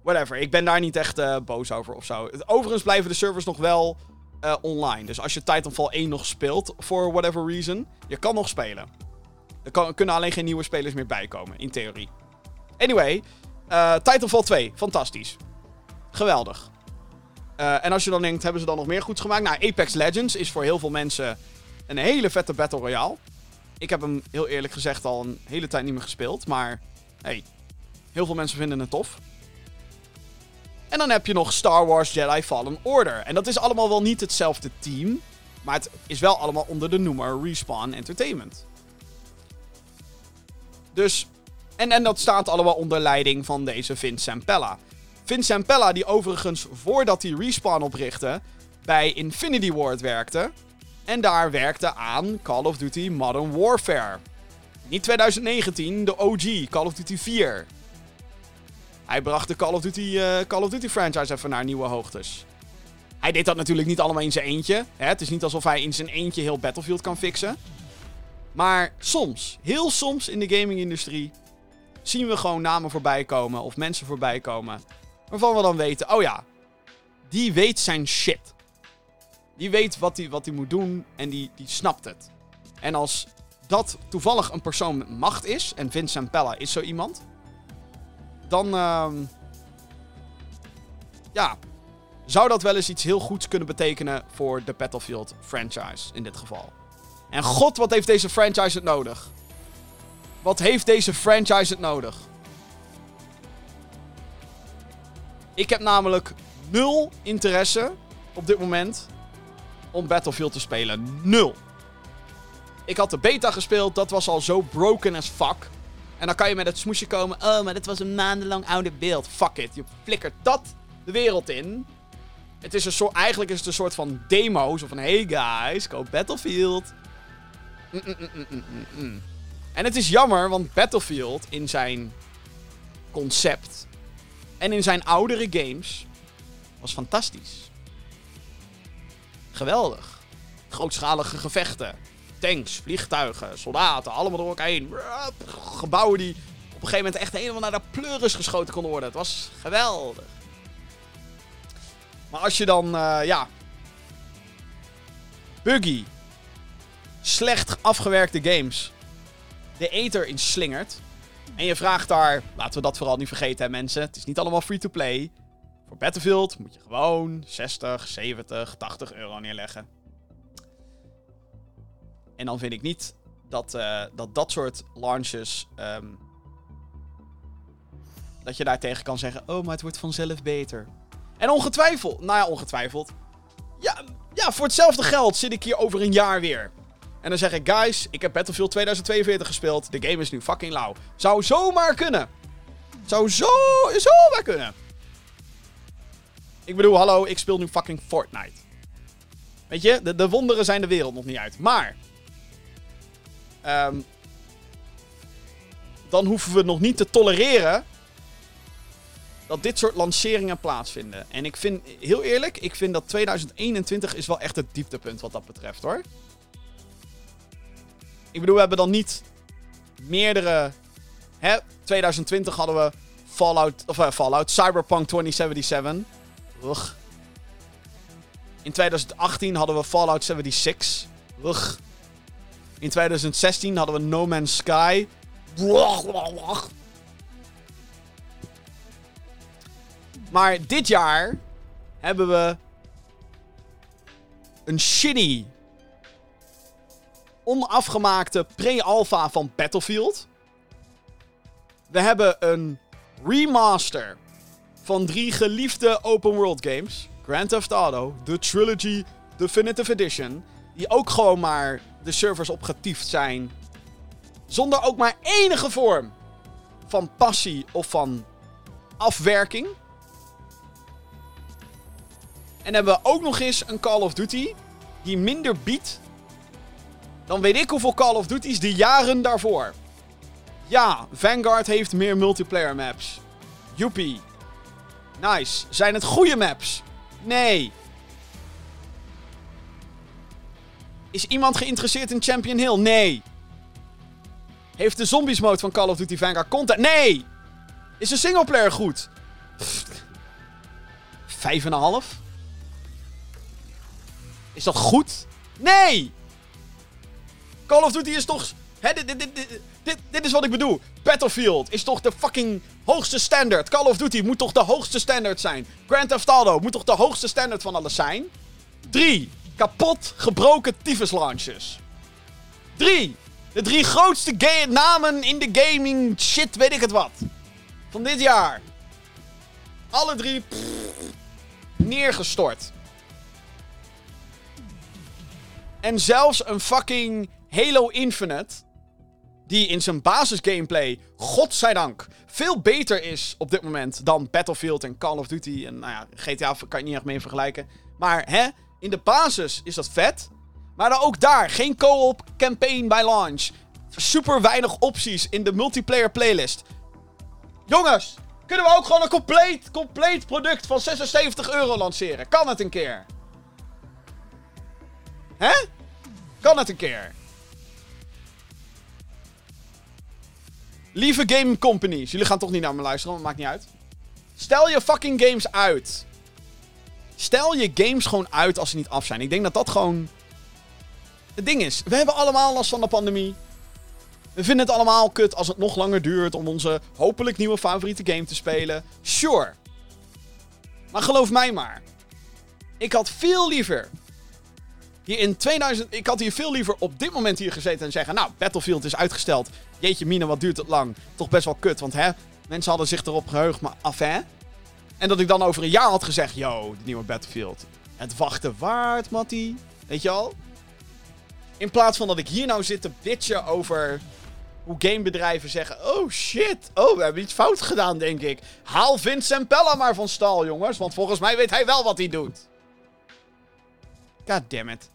whatever. Ik ben daar niet echt uh, boos over of zo. Overigens blijven de servers nog wel uh, online. Dus als je Titanfall 1 nog speelt, for whatever reason, je kan nog spelen. Er kan, kunnen alleen geen nieuwe spelers meer bijkomen, in theorie. Anyway, uh, Titanfall 2, fantastisch. Geweldig. Uh, en als je dan denkt, hebben ze dan nog meer goeds gemaakt? Nou, Apex Legends is voor heel veel mensen een hele vette Battle Royale. Ik heb hem heel eerlijk gezegd al een hele tijd niet meer gespeeld. Maar hey, heel veel mensen vinden het tof. En dan heb je nog Star Wars Jedi Fallen Order. En dat is allemaal wel niet hetzelfde team. Maar het is wel allemaal onder de noemer Respawn Entertainment. Dus. En, en dat staat allemaal onder leiding van deze Vince Sampella. Vincent Pella, die overigens voordat hij Respawn oprichtte, bij Infinity Ward werkte. En daar werkte aan Call of Duty Modern Warfare. Niet 2019, de OG, Call of Duty 4. Hij bracht de Call of Duty, eh, Call of Duty franchise even naar nieuwe hoogtes. Hij deed dat natuurlijk niet allemaal in zijn eentje. Hè? Het is niet alsof hij in zijn eentje heel Battlefield kan fixen. Maar soms, heel soms in de gaming-industrie, zien we gewoon namen voorbij komen of mensen voorbij komen. Waarvan we dan weten, oh ja, die weet zijn shit. Die weet wat hij wat moet doen en die, die snapt het. En als dat toevallig een persoon met macht is, en Vincent Pella is zo iemand, dan ehm, ja, zou dat wel eens iets heel goeds kunnen betekenen voor de Battlefield franchise in dit geval. En god, wat heeft deze franchise het nodig? Wat heeft deze franchise het nodig? Ik heb namelijk nul interesse op dit moment om Battlefield te spelen. Nul. Ik had de beta gespeeld, dat was al zo broken as fuck. En dan kan je met het smoesje komen. Oh, maar dit was een maandenlang oude beeld. Fuck it. Je flikkert dat de wereld in. Het is een soort, eigenlijk is het een soort van demo. Zo van, hey guys, koop Battlefield. Mm, mm, mm. En het is jammer, want Battlefield in zijn concept en in zijn oudere games was fantastisch. Geweldig. Grootschalige gevechten. Tanks, vliegtuigen, soldaten, allemaal door elkaar heen. Gebouwen die op een gegeven moment echt helemaal naar de pleuris geschoten konden worden. Het was geweldig. Maar als je dan, eh, ja. Buggy. Slecht afgewerkte games. De ether in slingert. En je vraagt daar, laten we dat vooral niet vergeten, hè, mensen. Het is niet allemaal free to play. Voor Battlefield moet je gewoon 60, 70, 80 euro neerleggen. En dan vind ik niet dat uh, dat, dat soort launches. Um, dat je daar tegen kan zeggen: Oh, maar het wordt vanzelf beter. En ongetwijfeld, nou ja, ongetwijfeld. Ja, ja, voor hetzelfde geld zit ik hier over een jaar weer. En dan zeg ik: Guys, ik heb Battlefield 2042 gespeeld. De game is nu fucking lauw. Zou zomaar kunnen. Zou zo, zomaar kunnen. Ik bedoel, hallo, ik speel nu fucking Fortnite. Weet je, de, de wonderen zijn de wereld nog niet uit. Maar. Um, dan hoeven we nog niet te tolereren. dat dit soort lanceringen plaatsvinden. En ik vind, heel eerlijk, ik vind dat 2021 is wel echt het dieptepunt wat dat betreft hoor. Ik bedoel, we hebben dan niet meerdere. Hè, 2020 hadden we Fallout, of uh, Fallout, Cyberpunk 2077. Ugh. In 2018 hadden we Fallout 76. Ugh. In 2016 hadden we No Man's Sky. Maar dit jaar hebben we een shitty, onafgemaakte pre-alpha van Battlefield. We hebben een remaster van drie geliefde open world games. Grand Theft Auto, The Trilogy Definitive Edition. Die ook gewoon maar de servers opgetiefd zijn. Zonder ook maar enige vorm van passie of van afwerking. En hebben we ook nog eens een Call of Duty die minder biedt dan weet ik hoeveel Call of Duty's de jaren daarvoor. Ja, Vanguard heeft meer multiplayer maps. Joepie. Nice. Zijn het goede maps? Nee. Is iemand geïnteresseerd in Champion Hill? Nee. Heeft de zombies mode van Call of Duty Vanguard content? Nee. Is de singleplayer goed? Vijf en een half? Is dat goed? Nee! Call of Duty is toch... Hè, dit, dit, dit, dit, dit is wat ik bedoel. Battlefield is toch de fucking hoogste standaard. Call of Duty moet toch de hoogste standaard zijn. Grand Theft Auto moet toch de hoogste standaard van alles zijn. 3. Kapot gebroken tyfus launches. 3. De drie grootste namen in de gaming shit, weet ik het wat. Van dit jaar. Alle drie neergestort. En zelfs een fucking Halo Infinite Die in zijn basis gameplay, godzijdank, veel beter is op dit moment dan Battlefield en Call of Duty. En nou ja, GTA kan je niet echt mee vergelijken. Maar hè, in de basis is dat vet. Maar dan ook daar, geen co-op campaign bij launch. Super weinig opties in de multiplayer playlist. Jongens, kunnen we ook gewoon een compleet, compleet product van 76 euro lanceren? Kan het een keer? Hè? Kan het een keer? Lieve game companies, jullie gaan toch niet naar me luisteren, maar maakt niet uit. Stel je fucking games uit. Stel je games gewoon uit als ze niet af zijn. Ik denk dat dat gewoon. Het ding is, we hebben allemaal last van de pandemie. We vinden het allemaal kut als het nog langer duurt om onze hopelijk nieuwe favoriete game te spelen. Sure. Maar geloof mij maar. Ik had veel liever. Hier in 2000. Ik had hier veel liever op dit moment hier gezeten en zeggen. Nou, Battlefield is uitgesteld. Jeetje, mine, wat duurt het lang? Toch best wel kut, want hè. Mensen hadden zich erop geheugd, maar af hè. En dat ik dan over een jaar had gezegd: Yo, de nieuwe Battlefield. Het wachten waard, Matty. Weet je al? In plaats van dat ik hier nou zit te bitchen over hoe gamebedrijven zeggen: Oh shit, oh we hebben iets fout gedaan, denk ik. Haal Vincent Pella maar van stal, jongens, want volgens mij weet hij wel wat hij doet. God damn it.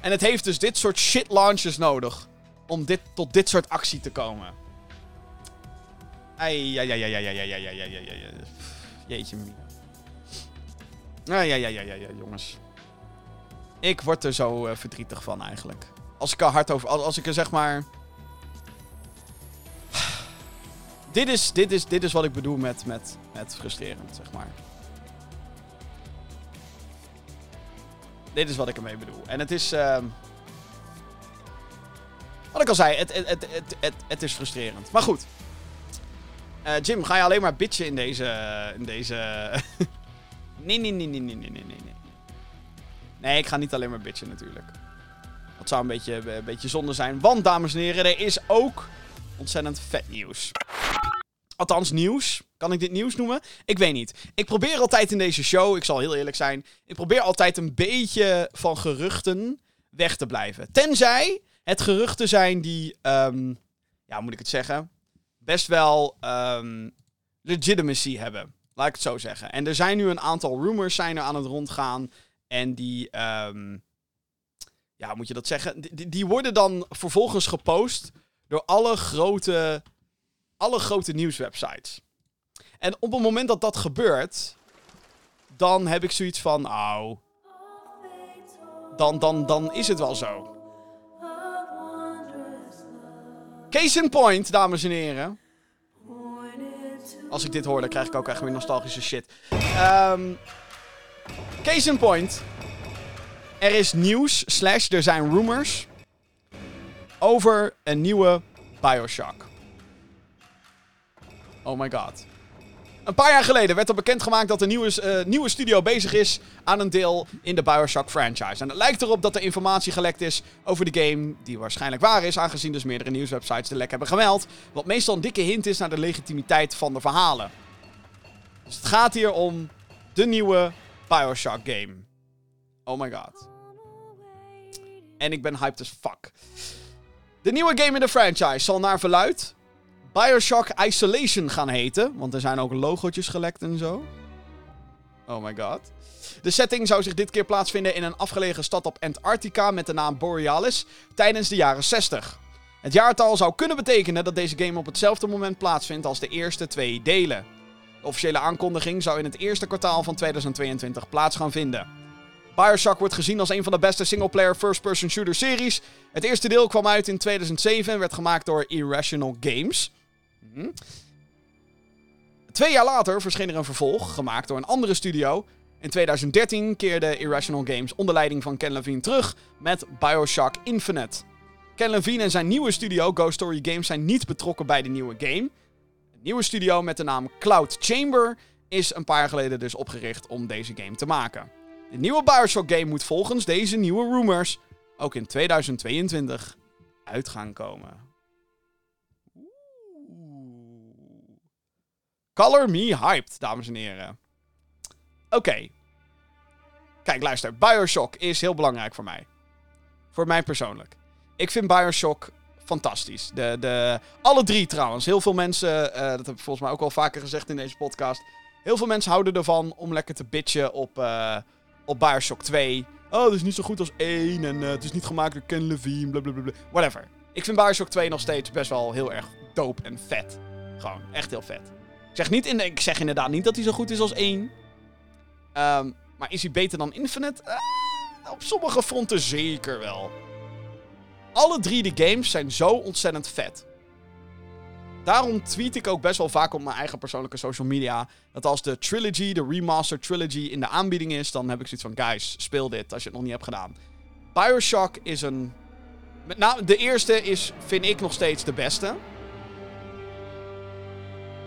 En het heeft dus dit soort shit launches nodig om dit, tot dit soort actie te komen. Ja, ja, ja, ja, ja, ja, ja, ja, ja. Jeetje. Ah, ja, ja, ja, ja, ja, jongens. Ik word er zo uh, verdrietig van eigenlijk. Als ik er hard over. Als, als ik er zeg maar. dit, is, dit, is, dit is wat ik bedoel met, met, met frustrerend, zeg maar. Dit is wat ik ermee bedoel. En het is. Uh... Wat ik al zei, het, het, het, het, is frustrerend. Maar goed. Uh, Jim, ga je alleen maar bitchen in deze. In deze... nee, nee, nee, nee, nee, nee, nee, nee. Nee, ik ga niet alleen maar bitchen natuurlijk. Dat zou een beetje, een beetje zonde zijn. Want, dames en heren, er is ook ontzettend vet nieuws. Althans, nieuws. Kan ik dit nieuws noemen? Ik weet niet. Ik probeer altijd in deze show, ik zal heel eerlijk zijn. Ik probeer altijd een beetje van geruchten weg te blijven. Tenzij het geruchten zijn die. Um, ja, hoe moet ik het zeggen? Best wel um, legitimacy hebben. Laat ik het zo zeggen. En er zijn nu een aantal rumors zijn er aan het rondgaan. En die. Um, ja, moet je dat zeggen? Die, die worden dan vervolgens gepost door alle grote alle grote nieuwswebsites. En op het moment dat dat gebeurt, dan heb ik zoiets van, nou, dan, dan, dan is het wel zo. Case in point, dames en heren. Als ik dit hoor, dan krijg ik ook echt weer nostalgische shit. Um, case in point. Er is nieuws, slash, er zijn rumors over een nieuwe Bioshock. Oh my god. Een paar jaar geleden werd er bekendgemaakt dat een nieuwe, uh, nieuwe studio bezig is aan een deel in de Bioshock franchise. En het lijkt erop dat er informatie gelekt is over de game, die waarschijnlijk waar is, aangezien dus meerdere nieuwswebsites de lek hebben gemeld. Wat meestal een dikke hint is naar de legitimiteit van de verhalen. Dus het gaat hier om de nieuwe Bioshock game. Oh my god. En ik ben hyped as fuck. De nieuwe game in de franchise zal naar verluid Bioshock Isolation gaan heten. Want er zijn ook logootjes gelekt en zo. Oh my god. De setting zou zich dit keer plaatsvinden in een afgelegen stad op Antarctica met de naam Borealis tijdens de jaren 60. Het jaartal zou kunnen betekenen dat deze game op hetzelfde moment plaatsvindt als de eerste twee delen. De officiële aankondiging zou in het eerste kwartaal van 2022 plaats gaan vinden. Bioshock wordt gezien als een van de beste singleplayer first-person shooter series. Het eerste deel kwam uit in 2007 en werd gemaakt door Irrational Games. Mhm. Twee jaar later verscheen er een vervolg, gemaakt door een andere studio. In 2013 keerde Irrational Games onder leiding van Ken Levine terug met Bioshock Infinite. Ken Levine en zijn nieuwe studio Ghost Story Games zijn niet betrokken bij de nieuwe game. Een nieuwe studio met de naam Cloud Chamber is een paar jaar geleden dus opgericht om deze game te maken. De nieuwe Bioshock game moet volgens deze nieuwe rumors ook in 2022 uit gaan komen. Color me hyped, dames en heren. Oké. Kijk, luister. Bioshock is heel belangrijk voor mij. Voor mij persoonlijk. Ik vind Bioshock fantastisch. De, de, alle drie trouwens. Heel veel mensen, eh, dat heb ik volgens mij ook al vaker gezegd in deze podcast. Heel veel mensen houden ervan om lekker te bitchen op, eh, op Bioshock 2. Oh, het is niet zo goed als 1 en eh, het is niet gemaakt door Ken Levine, blablabla. Whatever. Ik vind Bioshock 2 nog steeds best wel heel erg dope en vet. Gewoon, echt heel vet. Ik zeg, niet in ik zeg inderdaad niet dat hij zo goed is als 1. Ehm, maar is hij beter dan Infinite? Eh, op sommige fronten zeker wel. Alle drie de games zijn zo ontzettend vet. Daarom tweet ik ook best wel vaak op mijn eigen persoonlijke social media. Dat als de trilogy, de remaster trilogy in de aanbieding is, dan heb ik zoiets van: guys, speel dit als je het nog niet hebt gedaan. Bioshock is een. Name de eerste is, vind ik nog steeds de beste.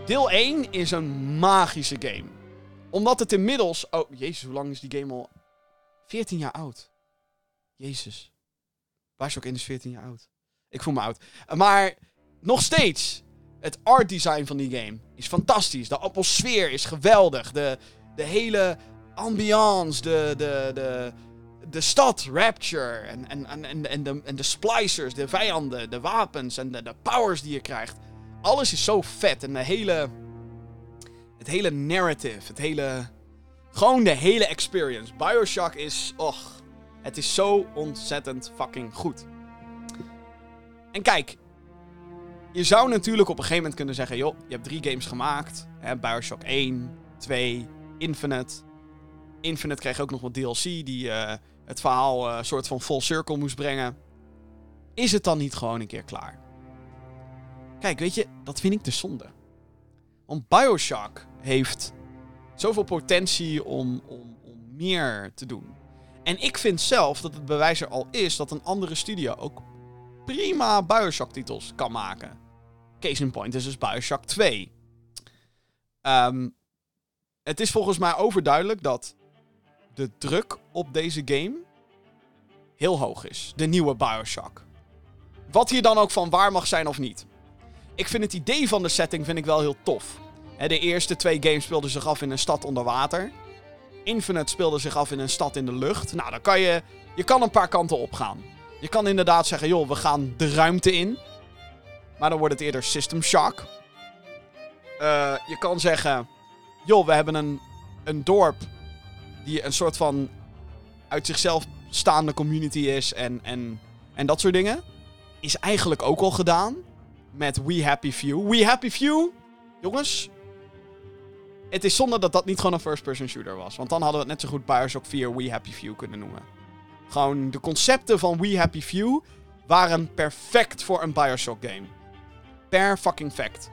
Deel 1 is een magische game. Omdat het inmiddels. Oh, jezus, hoe lang is die game al? 14 jaar oud. Jezus. Bioshock 1 is 14 jaar oud. Ik voel me oud. Maar nog steeds. Het art design van die game is fantastisch. De atmosfeer is geweldig. De, de hele ambiance. De, de, de, de stad, Rapture. En, en, en, en, de, en de splicers, de vijanden, de wapens en de, de powers die je krijgt. Alles is zo vet. En de hele. Het hele narrative. Het hele. Gewoon de hele experience. Bioshock is. Och. Het is zo ontzettend fucking goed. En kijk. Je zou natuurlijk op een gegeven moment kunnen zeggen: joh, je hebt drie games gemaakt. Hè, Bioshock 1, 2, Infinite. Infinite kreeg ook nog wat DLC die eh, het verhaal een soort van full circle moest brengen. Is het dan niet gewoon een keer klaar? Kijk, weet je, dat vind ik de zonde. Want Bioshock heeft zoveel potentie om, om, om meer te doen. En ik vind zelf dat het bewijs er al is dat een andere studio ook prima Bioshock-titels kan maken. Case in point is dus Bioshock 2. Ehm, het is volgens mij overduidelijk dat de druk op deze game heel hoog is. De nieuwe Bioshock. Wat hier dan ook van waar mag zijn of niet. Ik vind het idee van de setting vind ik wel heel tof. de eerste twee games speelden zich af in een stad onder water. Infinite speelde zich af in een stad in de lucht. Nou, dan kan je... Je kan een paar kanten op gaan. Je kan inderdaad zeggen, joh, we gaan de ruimte in. Maar dan wordt het eerder System Shock. Uh, je kan zeggen, joh, we hebben een, een dorp die een soort van uit zichzelf staande community is en, en, en dat soort dingen. Is eigenlijk ook al gedaan met We Happy Few. We Happy Few, jongens. Het is zonde dat dat niet gewoon een first-person shooter was. Want dan hadden we het net zo goed Bioshock 4 We Happy Few kunnen noemen. Gewoon de concepten van We Happy Few waren perfect voor een Bioshock game. Per fucking fact.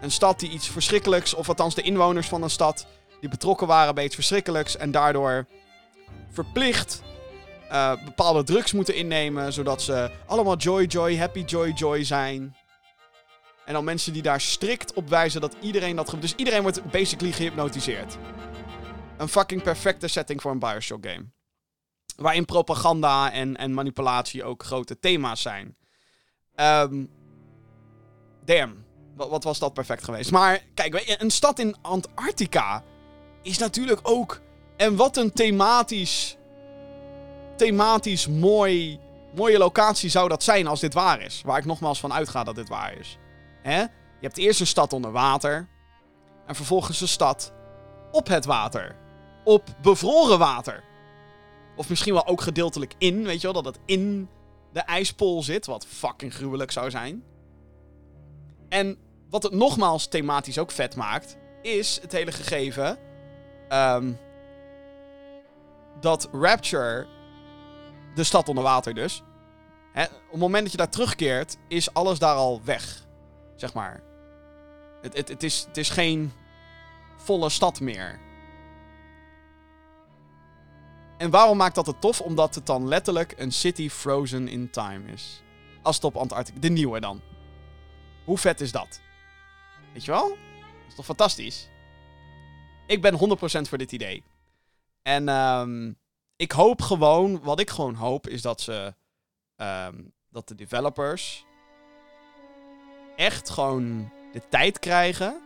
Een stad die iets verschrikkelijks, of althans de inwoners van een stad, die betrokken waren bij iets verschrikkelijks en daardoor verplicht uh, bepaalde drugs moeten innemen, zodat ze allemaal joy, joy, happy, joy, joy zijn. En dan mensen die daar strikt op wijzen dat iedereen dat... Dus iedereen wordt basically gehypnotiseerd. Een fucking perfecte setting voor een Bioshock game. Waarin propaganda en, en manipulatie ook grote thema's zijn. Um, damn. Wat, wat was dat perfect geweest. Maar kijk, een stad in Antarctica is natuurlijk ook... En wat een thematisch... Thematisch mooi... Mooie locatie zou dat zijn als dit waar is. Waar ik nogmaals van uitga dat dit waar is. Hè? Je hebt eerst een stad onder water. En vervolgens een stad op het water. Op bevroren water. Of misschien wel ook gedeeltelijk in, weet je wel, dat het in de ijspool zit. Wat fucking gruwelijk zou zijn. En wat het nogmaals thematisch ook vet maakt, is het hele gegeven. Um, dat Rapture, de stad onder water dus. Hè, op het moment dat je daar terugkeert, is alles daar al weg. Zeg maar. Het, het, het, is, het is geen volle stad meer. En waarom maakt dat het tof? Omdat het dan letterlijk een city frozen in time is. Als het op Antarctica. De nieuwe dan. Hoe vet is dat? Weet je wel? Dat is toch fantastisch? Ik ben 100% voor dit idee. En um, ik hoop gewoon, wat ik gewoon hoop, is dat ze. Um, dat de developers echt gewoon de tijd krijgen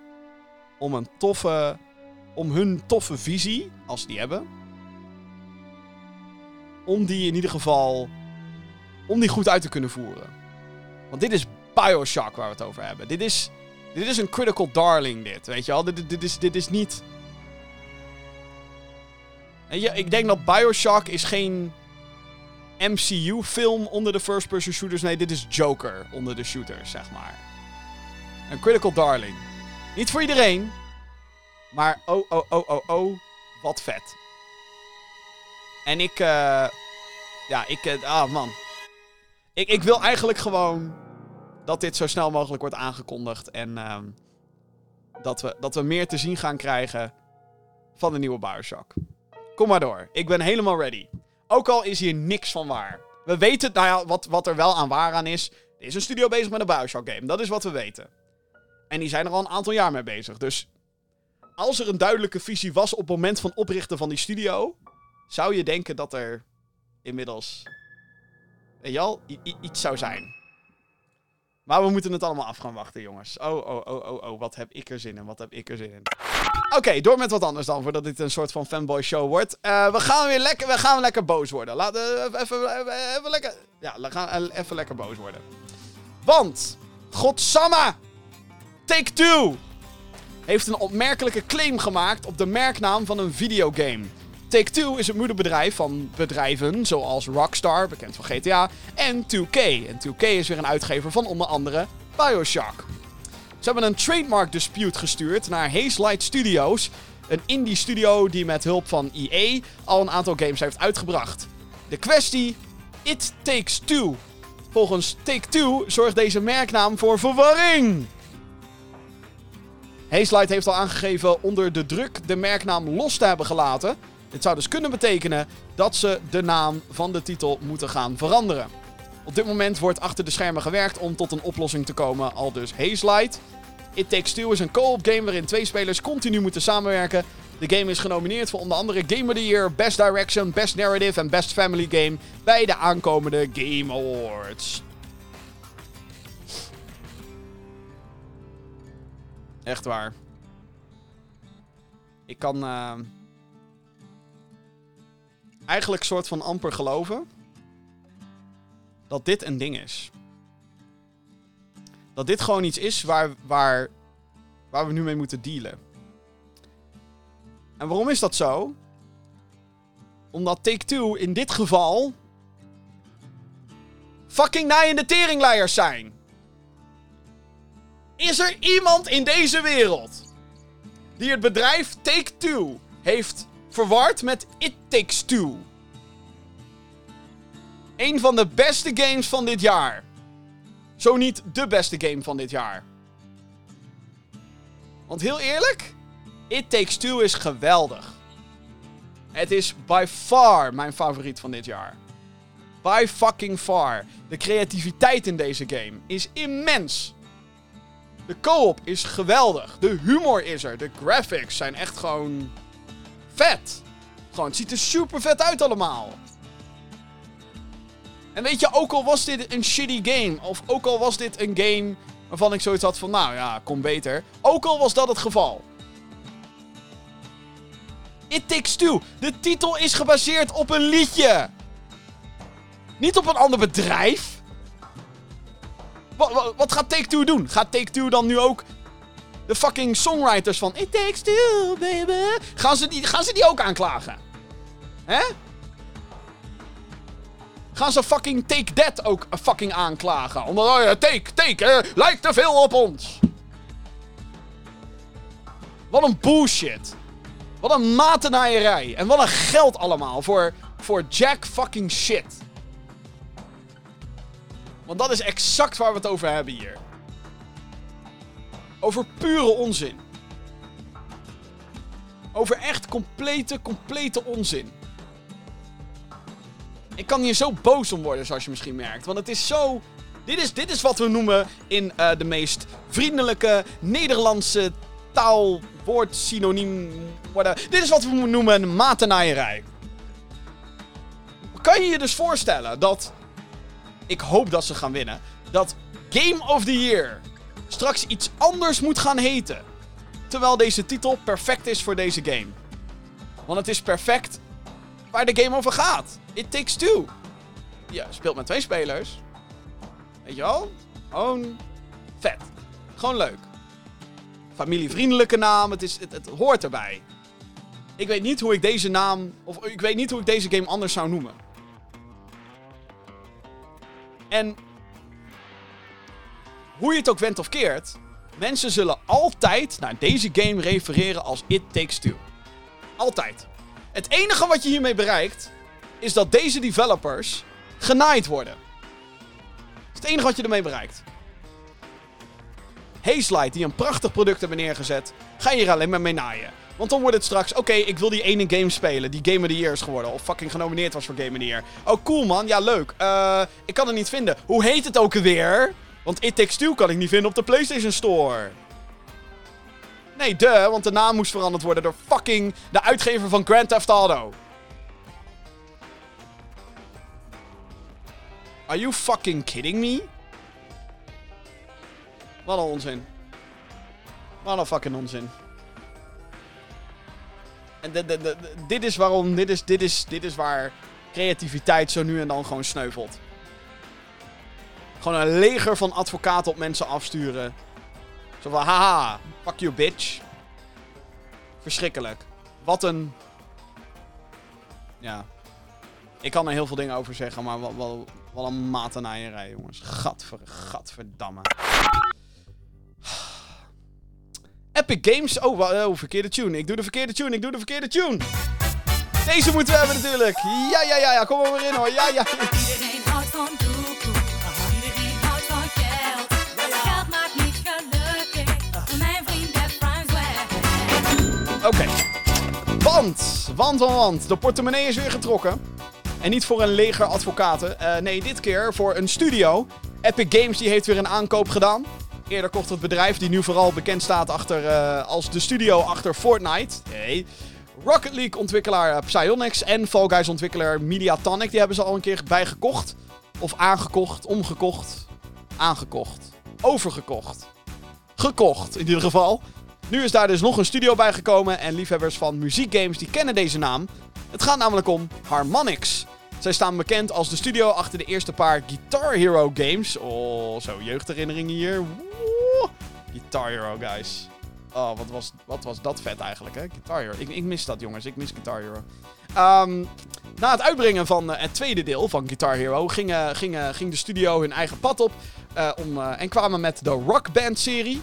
om een toffe, om hun toffe visie, als die hebben, om die in ieder geval, om die goed uit te kunnen voeren. Want dit is Bioshock waar we het over hebben. Dit is, dit is een critical darling, dit. Weet je wel? Dit, dit, is, dit is niet... Ja, ik denk dat Bioshock is geen MCU-film onder de first-person shooters. Nee, dit is Joker onder de shooters, zeg maar. Een critical darling. Niet voor iedereen. Maar oh, oh, oh, oh, oh. Wat vet. En ik... eh ja, ik... eh, ah, man. Ik, ik wil eigenlijk gewoon dat dit zo snel mogelijk wordt aangekondigd. En ehm, dat, we, dat we meer te zien gaan krijgen van de nieuwe Bioshock. Kom maar door. Ik ben helemaal ready. Ook al is hier niks van waar. We weten, nou ja, wat, wat er wel aan waar aan is. Er is een studio bezig met een Bioshock game. Dat is wat we weten. En die zijn er al een aantal jaar mee bezig. Dus als er een duidelijke visie was op het moment van oprichten van die studio, zou je denken dat er inmiddels, weet i- iets zou zijn. Maar we moeten het allemaal af gaan wachten, jongens. Oh, oh, oh, oh, oh, wat heb ik er zin in, wat heb ik er zin in. Oké, door met wat anders dan, voordat dit een soort van fanboy show wordt. Eh, we gaan weer lekker, we gaan lekker boos worden. Laten we even, even, even lekker, ja, we gaan even lekker boos worden. Want, godsamme, Take-Two heeft een opmerkelijke claim gemaakt op de merknaam van een videogame. Take-Two is het moederbedrijf van bedrijven zoals Rockstar, bekend van GTA, en 2K. En 2K is weer een uitgever van onder andere Bioshock. Ze hebben een trademark dispute gestuurd naar Haze Light Studios, een indie studio die met hulp van EA al een aantal games heeft uitgebracht. De kwestie: It Takes Two. Volgens Take-Two zorgt deze merknaam voor verwarring. Hazelight heeft al aangegeven onder de druk de merknaam los te hebben gelaten. Dit zou dus kunnen betekenen dat ze de naam van de titel moeten gaan veranderen. Op dit moment wordt achter de schermen gewerkt om tot een oplossing te komen, al dus Hazelight. It Takes Two is een co-op game waarin twee spelers continu moeten samenwerken. De game is genomineerd voor onder andere Game of the Year, Best Direction, Best Narrative en Best Family Game bij de aankomende Game Awards. Echt waar. Ik kan eh, eigenlijk soort van amper geloven dat dit een ding is. Dat dit gewoon iets is waar, waar, waar we nu mee moeten dealen. En waarom is dat zo? Omdat Take-Two in dit geval fucking naaiende teringleiers zijn. Is er iemand in deze wereld die het bedrijf Take-Two heeft verward met It Takes Two? Een van de beste games van dit jaar. Zo niet de beste game van dit jaar. Want heel eerlijk, It Takes Two is geweldig. Het is by far mijn favoriet van dit jaar. By fucking far. De creativiteit in deze game is immens. De co-op is geweldig. De humor is er. De graphics zijn echt gewoon vet. Gewoon, het ziet er super vet uit allemaal. En weet je, ook al was dit een shitty game, of ook al was dit een game waarvan ik zoiets had van, nou ja, kom beter. Ook al was dat het geval. It Takes Two. De titel is gebaseerd op een liedje. Niet op een ander bedrijf. Wat, wat, gaat Take-Two doen? Gaat Take-Two dan nu ook de fucking songwriters van It Takes Two, baby... Gaan ze die, gaan ze die ook aanklagen? Hè? Gaan ze fucking Take That ook fucking aanklagen? Omdat, oh ja, Take, Take, hè, lijkt te veel op ons. Wat een bullshit. Wat een matenaaierij. En wat een geld allemaal voor, voor jack fucking shit. Want dat is exact waar we het over hebben hier. Over pure onzin. Over echt complete, complete onzin. Ik kan hier zo boos om worden, zoals je misschien merkt. Want het is zo... Dit is, dit is wat we noemen in eh, de meest vriendelijke Nederlandse taal, woord, synoniem. Dit is wat we noemen een. Kan je je dus voorstellen dat... Ik hoop dat ze gaan winnen. Dat Game of the Year straks iets anders moet gaan heten. Terwijl deze titel perfect is voor deze game. Want het is perfect waar de game over gaat. It Takes Two. Je speelt met twee spelers. Weet je wel? Gewoon vet. Gewoon leuk. Familievriendelijke naam, het, is, het, het hoort erbij. Ik weet niet hoe ik deze naam, of ik weet niet hoe ik deze game anders zou noemen. En hoe je het ook went of keert, mensen zullen altijd naar deze game refereren als It Takes Two. Altijd. Het enige wat je hiermee bereikt, is dat deze developers genaaid worden. Dat is het enige wat je ermee bereikt. Hazelight, die een prachtig product hebben neergezet, ga je hier alleen maar mee naaien. Want dan wordt het straks, oké, ik wil die ene game spelen, die Game of the Year is geworden, of fucking genomineerd was voor Game of the Year. Oh, cool man, ja leuk. Eh, ik kan het niet vinden. Hoe heet het ook alweer? Want It Takes Two kan ik niet vinden op de PlayStation Store. Nee, de, want de naam moest veranderd worden door fucking de uitgever van Grand Theft Auto. Are you fucking kidding me? Wat een onzin. Wat een fucking onzin. En dit is waarom, dit is, dit, is, dit is waar creativiteit zo nu en dan gewoon sneuvelt. Gewoon een leger van advocaten op mensen afsturen. Zo van, haha, fuck you bitch. Verschrikkelijk. Wat een... Ja. Ik kan er heel veel dingen over zeggen, maar wat, wat, wat een matenaaierij, jongens. Gadver, gadverdamme. Epic Games. Oh, oh, verkeerde tune. Ik doe de verkeerde tune. Ik doe de verkeerde tune. Deze moeten we hebben natuurlijk. Ja, ja, ja, ja. Kom maar in hoor. Ja, ja. Iedereen houdt van doekoe. Iedereen houdt van geld. Geld maakt niet gelukkig. Mijn vriend heeft. Oké. Want, want, want, want. De portemonnee is weer getrokken. En niet voor een leger advocaten. Eh, nee, dit keer voor een studio. Epic Games die heeft weer een aankoop gedaan. Eerder kocht het bedrijf, die nu vooral bekend staat achter, eh, als de studio achter Fortnite. Nee. Rocket League ontwikkelaar eh, Psyonix en Fall Guys ontwikkelaar Mediatonic. Die hebben ze al een keer bijgekocht. Of aangekocht, omgekocht, aangekocht, overgekocht. Gekocht in ieder geval. Nu is daar dus nog een studio bijgekomen en liefhebbers van muziekgames die kennen deze naam. Het gaat namelijk om Harmonix. Zij staan bekend als de studio achter de eerste paar Guitar Hero games. Oh, zo jeugdherinneringen hier. Woe. Guitar Hero, guys. Oh, wat was, wat was dat vet eigenlijk, hè? Guitar Hero. Ik, ik mis dat, jongens. Ik mis Guitar Hero. Ehm, na het uitbrengen van eh, het tweede deel van Guitar Hero ging, eh, ging, eh, ging de studio hun eigen pad op eh, om, eh, en kwamen met de Rock Band serie.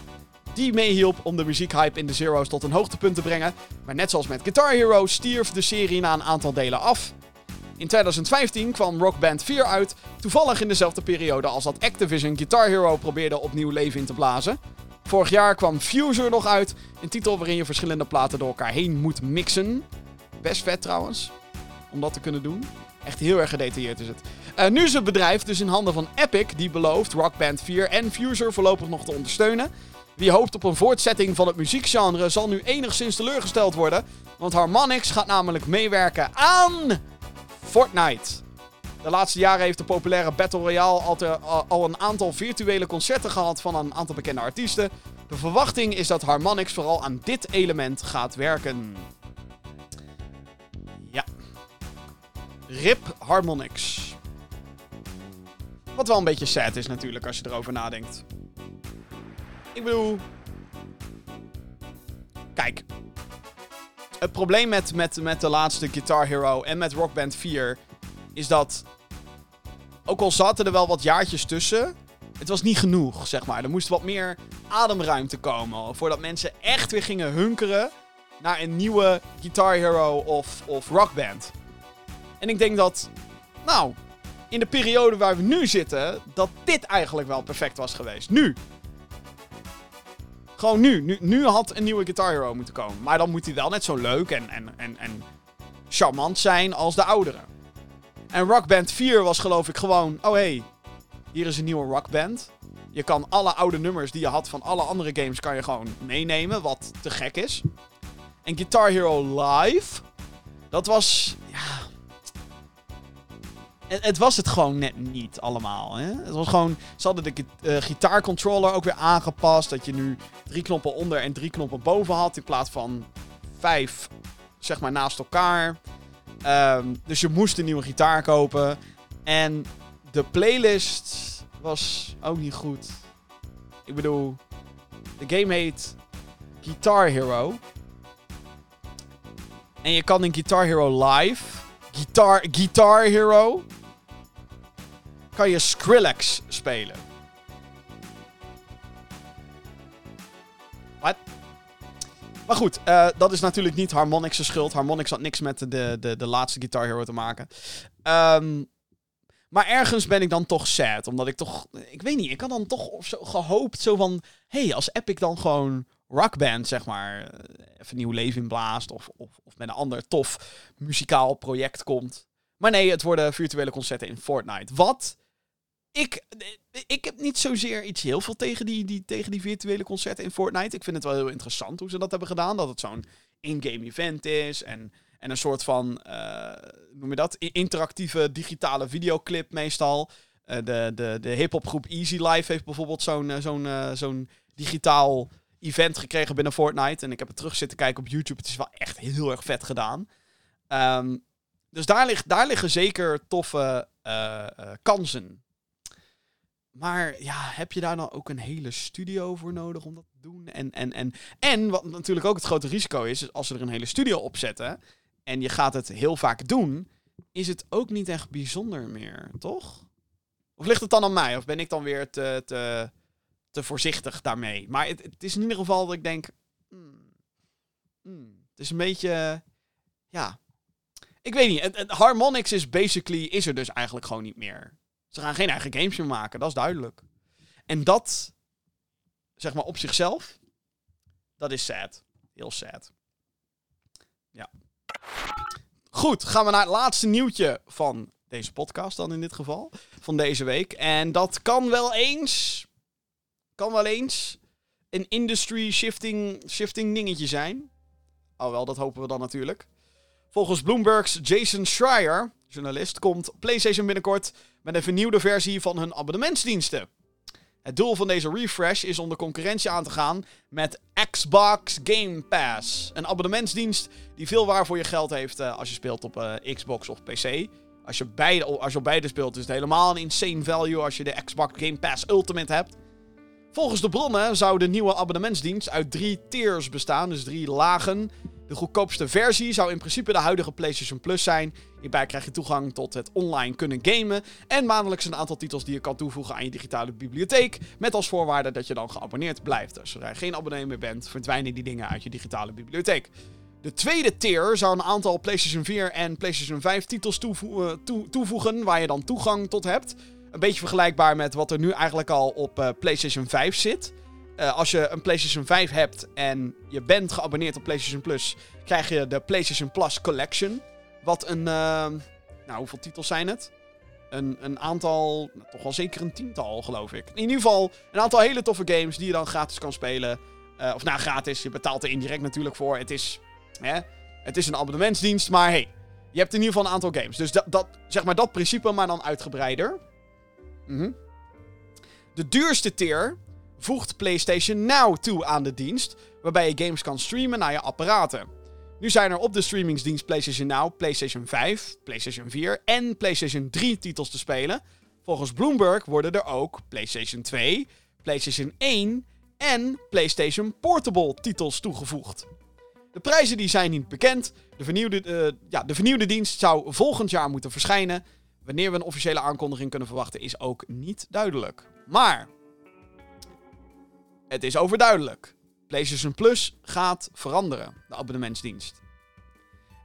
Die meehielp om de muziekhype in de Zero's tot een hoogtepunt te brengen. Maar net zoals met Guitar Hero stierf de serie na een aantal delen af. In 2015 kwam Rock Band 4 uit, toevallig in dezelfde periode als dat Activision Guitar Hero probeerde opnieuw leven in te blazen. Vorig jaar kwam Fuser nog uit, een titel waarin je verschillende platen door elkaar heen moet mixen. Best vet trouwens, om dat te kunnen doen. Echt heel erg gedetailleerd is het. Eh, nu is het bedrijf dus in handen van Epic, die belooft Rock Band 4 en Fuser voorlopig nog te ondersteunen. Wie hoopt op een voortzetting van het muziekgenre zal nu enigszins teleurgesteld worden. Want Harmonix gaat namelijk meewerken aan Fortnite. De laatste jaren heeft de populaire Battle Royale al, al een aantal virtuele concerten gehad van een aantal bekende artiesten. De verwachting is dat Harmonix vooral aan dit element gaat werken. Ja. RIP Harmonix. Wat wel een beetje sad is natuurlijk als je erover nadenkt. Ik bedoel. Kijk. Het probleem met, met, met de laatste Guitar Hero en met Rock Band 4 is dat. Ook al zaten er wel wat jaartjes tussen. Het was niet genoeg, zeg maar. Er moest wat meer ademruimte komen. Voordat mensen echt weer gingen hunkeren naar een nieuwe Guitar Hero of, of Rock Band. En ik denk dat. Nou, in de periode waar we nu zitten, dat dit eigenlijk wel perfect was geweest. Nu. Gewoon nu. nu. Nu had een nieuwe Guitar Hero moeten komen. Maar dan moet hij wel net zo leuk en, en, en, en charmant zijn als de oudere. En Rock Band 4 was geloof ik gewoon... Oh hey, hier is een nieuwe Rock Band. Je kan alle oude nummers die je had van alle andere games... kan je gewoon meenemen, wat te gek is. En Guitar Hero Live... Dat was... Ja, het, het was het gewoon net niet allemaal. Hè? Het was gewoon, ze hadden de eh, gitaarcontroller ook weer aangepast. Dat je nu drie knoppen onder en drie knoppen boven had. In plaats van vijf, zeg maar, naast elkaar. Ehm, dus je moest een nieuwe gitaar kopen. En de playlist was ook niet goed. Ik bedoel, de game heet Guitar Hero. En je kan in Guitar Hero Live, Guitar, Guitar Hero, kan je Skrillex spelen. Wat? Maar goed, eh, dat is natuurlijk niet Harmonix' schuld. Harmonix had niks met de, de, de laatste Guitar Hero te maken. Ehm, maar ergens ben ik dan toch sad. Omdat ik toch... Ik weet niet, ik had dan toch zo gehoopt zo van... Hé, hey, als Epic dan gewoon Rockband, zeg maar... eh, even nieuw leven inblaast. Of, of, of met een ander tof muzikaal project komt. Maar nee, het worden virtuele concerten in Fortnite. Wat... Ik, ik heb niet zozeer iets heel veel tegen die, die, tegen die virtuele concerten in Fortnite. Ik vind het wel heel interessant hoe ze dat hebben gedaan. Dat het zo'n in-game event is. En, en een soort van, eh, noem je dat? Interactieve digitale videoclip meestal. Eh, de de, de hip-hop groep Easy Life heeft bijvoorbeeld zo'n eh, zo'n eh, zo'n digitaal event gekregen binnen Fortnite. En ik heb het terug zitten kijken op YouTube. Het is wel echt heel erg vet gedaan. Ehm, dus daar, ligt, daar liggen zeker toffe eh, eh, kansen. Maar ja, heb je daar dan ook een hele studio voor nodig om dat te doen? En, en, en, en wat natuurlijk ook het grote risico is, is als ze er een hele studio op zetten en je gaat het heel vaak doen, is het ook niet echt bijzonder meer, toch? Of ligt het dan aan mij? Of ben ik dan weer te, te, te voorzichtig daarmee? Maar het, het is in ieder geval dat ik denk, hmm, hmm, het is een beetje, ja, ik weet niet. Het, Harmonix is basically, is er dus eigenlijk gewoon niet meer. Ze gaan geen eigen games meer maken, dat is duidelijk. En dat, zeg maar op zichzelf, dat is sad. Heel sad. Ja. Goed, gaan we naar het laatste nieuwtje van deze podcast dan in dit geval. Van deze week. En dat kan wel eens, kan wel eens een industry shifting, shifting dingetje zijn. Alhoewel, dat hopen we dan natuurlijk. Volgens Bloomberg's Jason Schreier, journalist, komt PlayStation binnenkort met een vernieuwde versie van hun abonnementsdiensten. Het doel van deze refresh is om de concurrentie aan te gaan met Xbox Game Pass. Een abonnementsdienst die veel waar voor je geld heeft eh, als je speelt op eh, Xbox of PC. Als je, beide, als je op beide speelt is het helemaal een insane value als je de Xbox Game Pass Ultimate hebt. Volgens de bronnen zou de nieuwe abonnementsdienst uit drie tiers bestaan, dus drie lagen. De goedkoopste versie zou in principe de huidige PlayStation Plus zijn. Hierbij krijg je toegang tot het online kunnen gamen. En maandelijks een aantal titels die je kan toevoegen aan je digitale bibliotheek. Met als voorwaarde dat je dan geabonneerd blijft. Dus zodra je geen abonnee meer bent, verdwijnen die dingen uit je digitale bibliotheek. De tweede tier zou een aantal PlayStation 4 en PlayStation 5 titels eh, toe- toevoegen waar je dan toegang tot hebt. Een beetje vergelijkbaar met wat er nu eigenlijk al op eh, PlayStation 5 zit. Eh, als je een PlayStation 5 hebt en je bent geabonneerd op PlayStation Plus, krijg je de PlayStation Plus Collection. Wat een. eh, nou, hoeveel titels zijn het? Een, een aantal. nou, toch wel zeker een tiental, geloof ik. In ieder geval een aantal hele toffe games die je dan gratis kan spelen. Eh, of nou, gratis. Je betaalt er indirect natuurlijk voor. Het is. Hè, het is een abonnementsdienst, maar hey. Je hebt in ieder geval een aantal games. Dus dat, dat, zeg maar dat principe, maar dan uitgebreider. Mhm. De duurste tier voegt PlayStation Now toe aan de dienst, waarbij je games kan streamen naar je apparaten. Nu zijn er op de streamingsdienst PlayStation Now PlayStation 5, PlayStation 4 en PlayStation 3 titels te spelen. Volgens Bloomberg worden er ook PlayStation 2, PlayStation 1 en PlayStation Portable titels toegevoegd. De prijzen die zijn niet bekend. De vernieuwde, eh, ja, de vernieuwde dienst zou volgend jaar moeten verschijnen. Wanneer we een officiële aankondiging kunnen verwachten is ook niet duidelijk. Maar het is overduidelijk. PlayStation Plus gaat veranderen, de abonnementsdienst.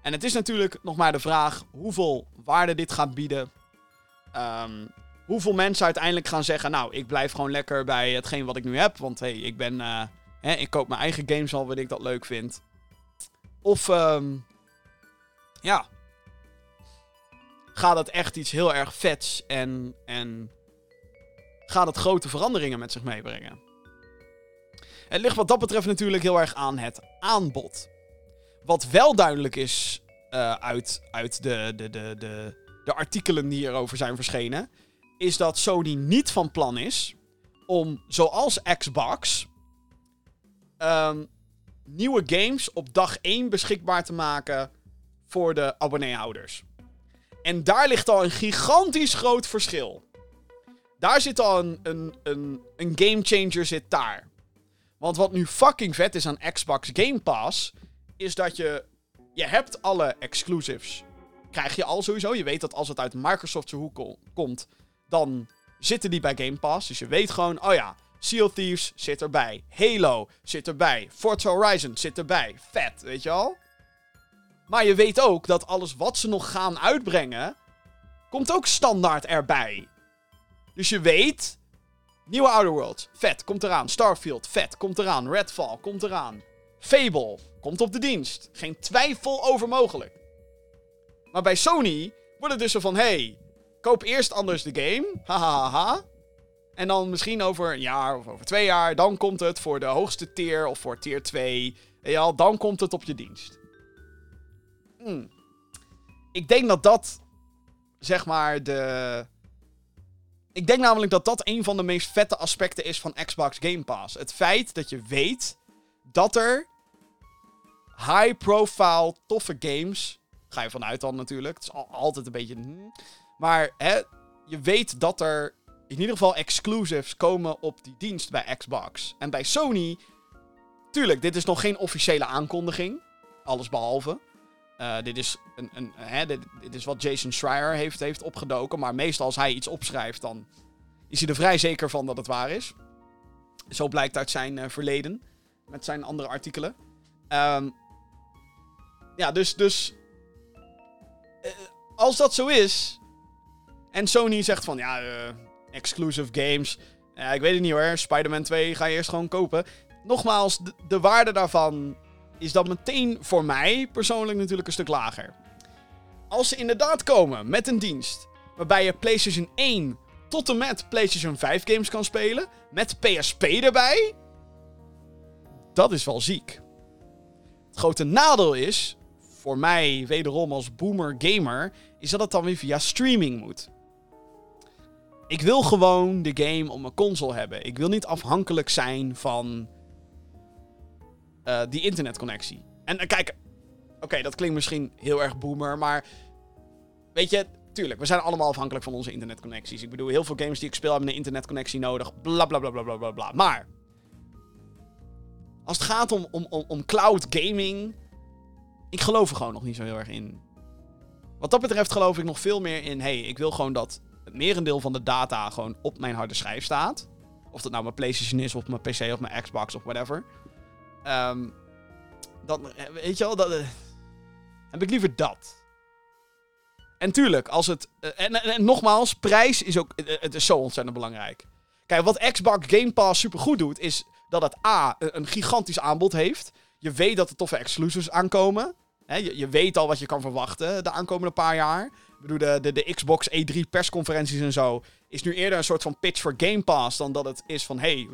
En het is natuurlijk nog maar de vraag hoeveel waarde dit gaat bieden. Ehm, hoeveel mensen uiteindelijk gaan zeggen: Nou, ik blijf gewoon lekker bij hetgeen wat ik nu heb. Want hey, ik ben. eh, hè, ik koop mijn eigen games al wanneer ik dat leuk vind. Of. ehm, ja. Gaat het echt iets heel erg vets en. en gaat het grote veranderingen met zich meebrengen? Het ligt wat dat betreft natuurlijk heel erg aan het aanbod. Wat wel duidelijk is eh, uit, uit de, de, de, de, de artikelen die hierover zijn verschenen, is dat Sony niet van plan is om, zoals Xbox, ehm, nieuwe games op dag 1 beschikbaar te maken voor de abonneehouders. En daar ligt al een gigantisch groot verschil. Daar zit al een, een, een, een game changer zit daar. Want wat nu fucking vet is aan Xbox Game Pass, is dat je, je hebt alle exclusives. Krijg je al sowieso. Je weet dat als het uit Microsoft's hoek ko- komt, dan zitten die bij Game Pass. Dus je weet gewoon, oh ja, Sea of Thieves zit erbij. Halo zit erbij. Forza Horizon zit erbij. Vet, weet je al? Maar je weet ook dat alles wat ze nog gaan uitbrengen, komt ook standaard erbij. Dus je weet, nieuwe Outer Worlds, vet, komt eraan. Starfield, vet, komt eraan. Redfall, komt eraan. Fable, komt op de dienst. Geen twijfel over mogelijk. Maar bij Sony wordt het dus zo van, hey, koop eerst anders de game. Hahaha. En dan misschien over een jaar of over twee jaar, dan komt het voor de hoogste tier of voor tier 2. Weet je al, dan komt het op je dienst. Hmm. Ik denk dat dat, zeg maar, de... Ik denk namelijk dat dat een van de meest vette aspecten is van Xbox Game Pass. Het feit dat je weet dat er high-profile, toffe games... Ga je vanuit dan natuurlijk. Het is al- altijd een beetje... Maar hè, je weet dat er in ieder geval exclusives komen op die dienst bij Xbox. En bij Sony... Tuurlijk, dit is nog geen officiële aankondiging. Alles behalve. Eh, dit, is een, een, hè, dit, is wat Jason Schreier heeft, heeft opgedoken. Maar meestal als hij iets opschrijft, dan is hij er vrij zeker van dat het waar is. Zo blijkt uit zijn eh, verleden. Met zijn andere artikelen. Ehm, ja, dus... dus eh, als dat zo is... En Sony zegt van... Ja, exclusive games... Ik weet het niet hoor. Spider-Man 2 ga je eerst gewoon kopen. Nogmaals, de waarde daarvan is dan meteen voor mij persoonlijk natuurlijk een stuk lager. Als ze inderdaad komen met een dienst waarbij je PlayStation 1 tot en met PlayStation 5 games kan spelen, met PSP erbij, dat is wel ziek. Het grote nadeel is, voor mij wederom als boomer gamer, is dat het dan weer via streaming moet. Ik wil gewoon de game op mijn console hebben. Ik wil niet afhankelijk zijn van eh, die internetconnectie. En eh, kijk, oké, dat klinkt misschien heel erg boomer, maar weet je, tuurlijk, we zijn allemaal afhankelijk van onze internetconnecties. Ik bedoel, heel veel games die ik speel hebben een internetconnectie nodig, bla bla bla bla bla bla bla. Maar als het gaat om, om, om, om cloud gaming, ik geloof er gewoon nog niet zo heel erg in. Wat dat betreft geloof ik nog veel meer in, hey, ik wil gewoon dat het merendeel van de data gewoon op mijn harde schijf staat. Of dat nou mijn PlayStation is, of mijn PC, of mijn Xbox, of whatever. Ehm, dan, weet je wel, dat, eh, heb ik liever dat. En tuurlijk, als het. eh, en, nogmaals, prijs is ook. eh, het is zo ontzettend belangrijk. Kijk, wat Xbox Game Pass super goed doet, is dat het A. een- gigantisch aanbod heeft. Je weet dat er toffe exclusives aankomen. Je, je weet al wat je kan verwachten de aankomende paar jaar. Ik bedoel, de, de, de Xbox E3 persconferenties en zo. is nu eerder een soort van pitch voor Game Pass. dan dat het is van: hey,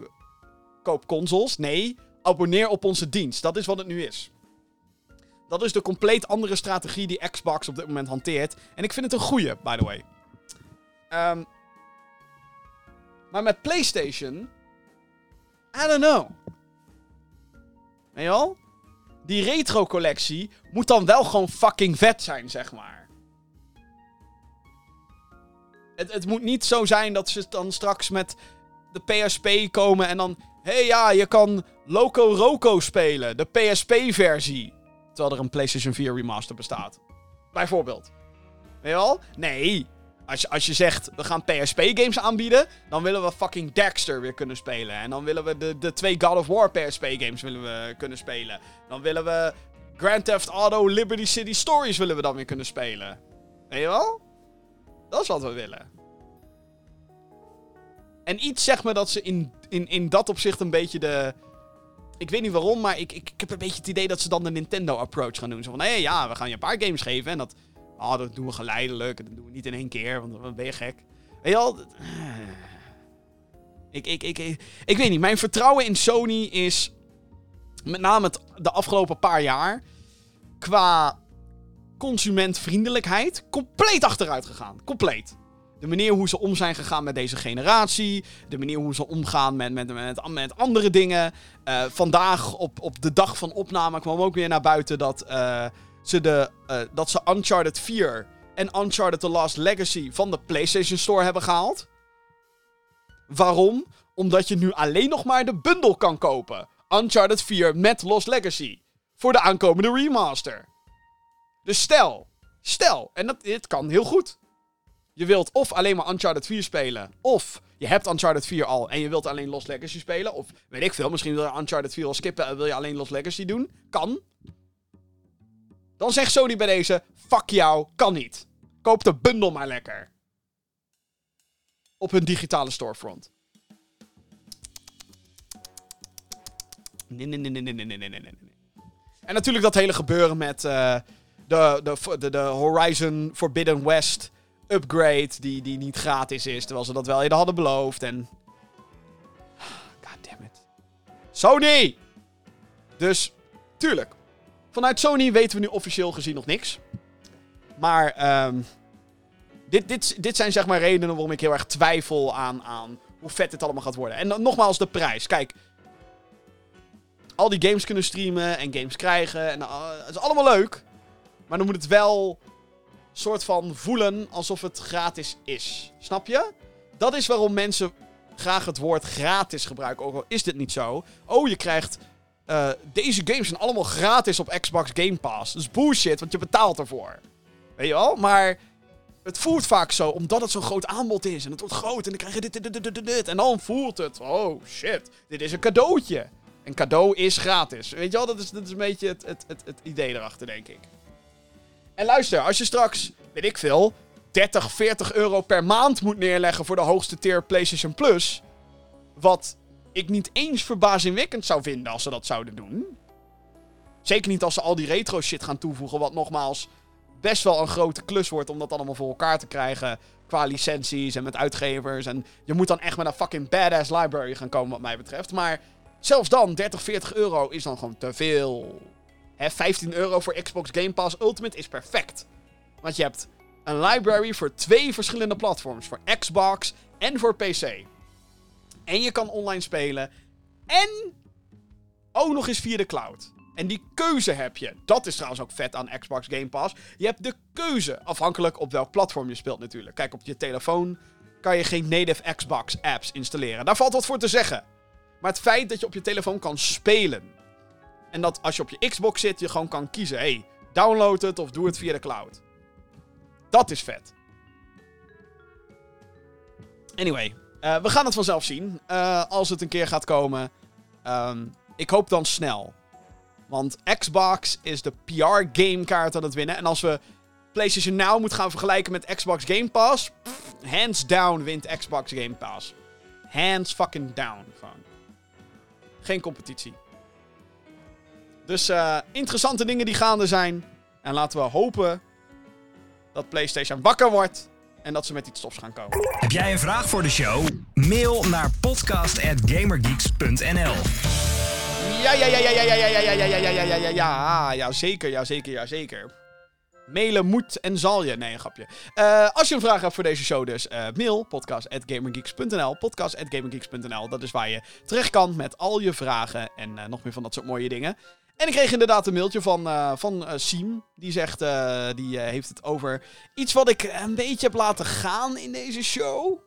koop consoles. Nee, abonneer op onze dienst. Dat is wat het nu is. Dat is de compleet andere strategie die Xbox op dit moment hanteert. En ik vind het een goeie, by the way. Ehm, maar met PlayStation. I don't know. Weet wel? Die retro-collectie moet dan wel gewoon fucking vet zijn, zeg maar. Het, het moet niet zo zijn dat ze dan straks met de PSP komen en dan... Hey, ja, je kan Loco Roco spelen, de PSP-versie. Terwijl er een PlayStation 4 remaster bestaat. Bijvoorbeeld. Weet je wel? Nee. Als je, als je zegt, we gaan PSP-games aanbieden, dan willen we fucking Dexter weer kunnen spelen. En dan willen we de, de twee God of War PSP-games willen we kunnen spelen. Dan willen we Grand Theft Auto Liberty City Stories willen we dan weer kunnen spelen. Weet je wel? Dat is wat we willen. En iets zegt me dat ze in, in, in dat opzicht een beetje de... Ik weet niet waarom, maar ik, ik, heb een beetje het idee dat ze dan de Nintendo-approach gaan doen. Zo van, hé, ja, we gaan je een paar games geven en dat... Oh, dat doen we geleidelijk. Dat doen we niet in één keer, want dan ben je gek. Weet wel? dat- Ik, ik, ik, ik, ik weet niet. Mijn vertrouwen in Sony is met name het, de afgelopen paar jaar qua consumentvriendelijkheid compleet achteruit gegaan. Compleet. De manier hoe ze om zijn gegaan met deze generatie. De manier hoe ze omgaan met, met, met, met andere dingen. Eh, vandaag op, op de dag van opname kwam ook weer naar buiten dat, eh, ze, de, eh, dat ze Uncharted 4 en Uncharted The Last Legacy van de PlayStation Store hebben gehaald. Waarom? Omdat je nu alleen nog maar de bundel kan kopen. Uncharted 4 met Lost Legacy. Voor de aankomende remaster. Dus stel, stel, en dat, dit kan heel goed. Je wilt of alleen maar Uncharted 4 spelen, of je hebt Uncharted 4 al en je wilt alleen Lost Legacy spelen. Of weet ik veel, misschien wil je Uncharted 4 al skippen en wil je alleen Lost Legacy doen. Kan. Dan zegt Sony bij deze, fuck jou, kan niet. Koop de bundel maar lekker. Op hun digitale storefront. Nee, nee, nee, nee, nee, nee, nee, nee, nee. En natuurlijk dat hele gebeuren met eh, de, de, de Horizon Forbidden West upgrade die, die niet gratis is, terwijl ze dat wel eerder hadden beloofd. En... God damn it. Sony! Dus, tuurlijk. Vanuit Sony weten we nu officieel gezien nog niks. Maar ehm dit, dit, dit zijn zeg maar redenen waarom ik heel erg twijfel aan, aan hoe vet dit allemaal gaat worden. En nogmaals de prijs. Kijk, al die games kunnen streamen en games krijgen. En, uh, het is allemaal leuk. Maar dan moet het wel soort van voelen alsof het gratis is. Snap je? Dat is waarom mensen graag het woord gratis gebruiken. Ook al is dit niet zo. Oh, je krijgt... eh, deze games zijn allemaal gratis op Xbox Game Pass. Dat is bullshit, want je betaalt ervoor. Weet je wel? Maar het voelt vaak zo, omdat het zo'n groot aanbod is. En het wordt groot en dan krijg je dit, dit, dit, dit, dit. En dan voelt het, oh shit, dit is een cadeautje. Een cadeau is gratis. Weet je wel, dat is, dat is een beetje het, het, het, het idee erachter, denk ik. En luister, als je straks, weet ik veel, 30, 40 euro per maand moet neerleggen voor de hoogste tier PlayStation Plus. Wat ik niet eens verbazingwekkend zou vinden als ze dat zouden doen. Zeker niet als ze al die retro shit gaan toevoegen, wat nogmaals best wel een grote klus wordt om dat allemaal voor elkaar te krijgen. Qua licenties en met uitgevers. En je moet dan echt met een fucking badass library gaan komen, wat mij betreft. Maar zelfs dan, 30, 40 euro is dan gewoon te veel. Hè, 15 euro voor Xbox Game Pass Ultimate is perfect. Want je hebt een library voor twee verschillende platforms: voor Xbox en voor PC. En je kan online spelen. En ook nog eens via de cloud. En die keuze heb je. Dat is trouwens ook vet aan Xbox Game Pass. Je hebt de keuze, afhankelijk op welk platform je speelt natuurlijk. Kijk, op je telefoon kan je geen native Xbox apps installeren. Daar valt wat voor te zeggen. Maar het feit dat je op je telefoon kan spelen. En dat als je op je Xbox zit, je gewoon kan kiezen. hey, download het of doe het via de cloud. Dat is vet. Anyway, eh, we gaan het vanzelf zien. eh, als het een keer gaat komen. Ehm, ik hoop dan snel. Want Xbox is de PR-gamekaart aan het winnen. En als we PlayStation Now moeten gaan vergelijken met Xbox Game Pass. hands down wint Xbox Game Pass. Hands fucking down. Gewoon. Geen competitie. Dus eh, interessante dingen die gaande zijn. En laten we hopen dat PlayStation wakker wordt. En dat ze met iets tofs gaan komen. Heb jij een vraag voor de show? Mail naar podcast.gamergeeks.nl Ja, ja, ja, ja, ja, ja, ja, ja, ja, ja, ja, ja, ja, ja, ja, ja, ja, zeker, ja, zeker, ja, zeker. Mailen moet en zal je. Nee, een grapje. Eh, als je een vraag hebt voor deze show dus, eh, mail podcast.gamergeeks.nl podcast.gamergeeks.nl Dat is waar je terecht kan met al je vragen en eh, nog meer van dat soort mooie dingen. En ik kreeg inderdaad een mailtje van, eh van eh, Siem. Die zegt, eh, die heeft het over iets wat ik een beetje heb laten gaan in deze show.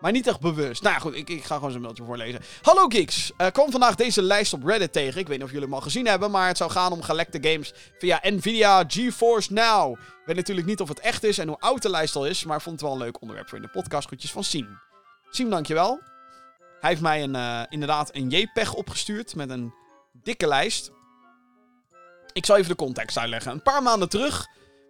Maar niet echt bewust. Nou ja, goed, ik, ik ga gewoon zijn mailtje voorlezen. Hallo Geeks, Eh kwam vandaag deze lijst op Reddit tegen. Ik weet niet of jullie hem al gezien hebben, maar het zou gaan om gelekte games via Nvidia GeForce Now. Ik weet natuurlijk niet of het echt is en hoe oud de lijst al is, maar vond het wel een leuk onderwerp voor in de podcast. Groetjes van Siem. Siem, dankjewel. Hij heeft mij een, inderdaad een JPEG opgestuurd met een dikke lijst. Ik zal even de context uitleggen. Een paar maanden terug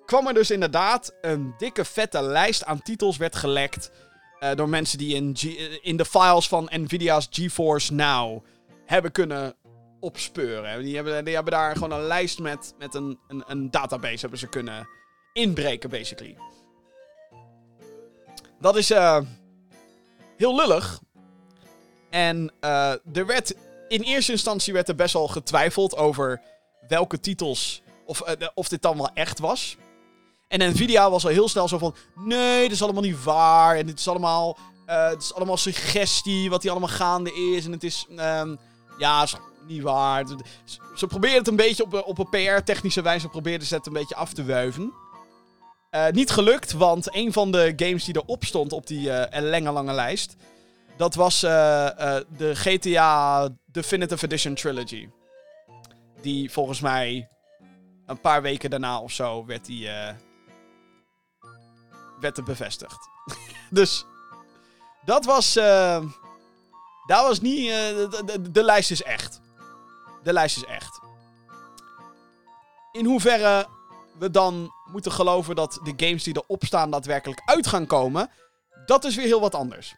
kwam er dus inderdaad een dikke vette lijst aan titels werd gelekt. eh, door mensen die in, eh, in de files van Nvidia's GeForce Now hebben kunnen opspeuren. Die hebben, daar gewoon een lijst met, met een, een, een database hebben ze kunnen inbreken, basically. Dat is eh, heel lullig. En er werd in eerste instantie werd er best wel getwijfeld over welke titels. Of, eh, of dit dan wel echt was. En Nvidia was al heel snel zo van. Nee, dit is allemaal niet waar. En dit is allemaal. eh, het is allemaal suggestie. Wat hier allemaal gaande is. En het is. ehm, ja, is niet waar. Ze- probeerden het een beetje op, een- op een PR-technische wijze. Probeerden ze het een beetje af te wuiven. Eh, niet gelukt, want een van de games die erop stond op die eh lange, lange lijst. Dat was eh, eh, de GTA Definitive Edition Trilogy. Die volgens mij een paar weken daarna of zo werd die eh, werd het bevestigd. dus dat was eh, dat was niet eh, de, lijst is echt. De lijst is echt. In hoeverre we dan moeten geloven dat de games die erop staan daadwerkelijk uit gaan komen, dat is weer heel wat anders.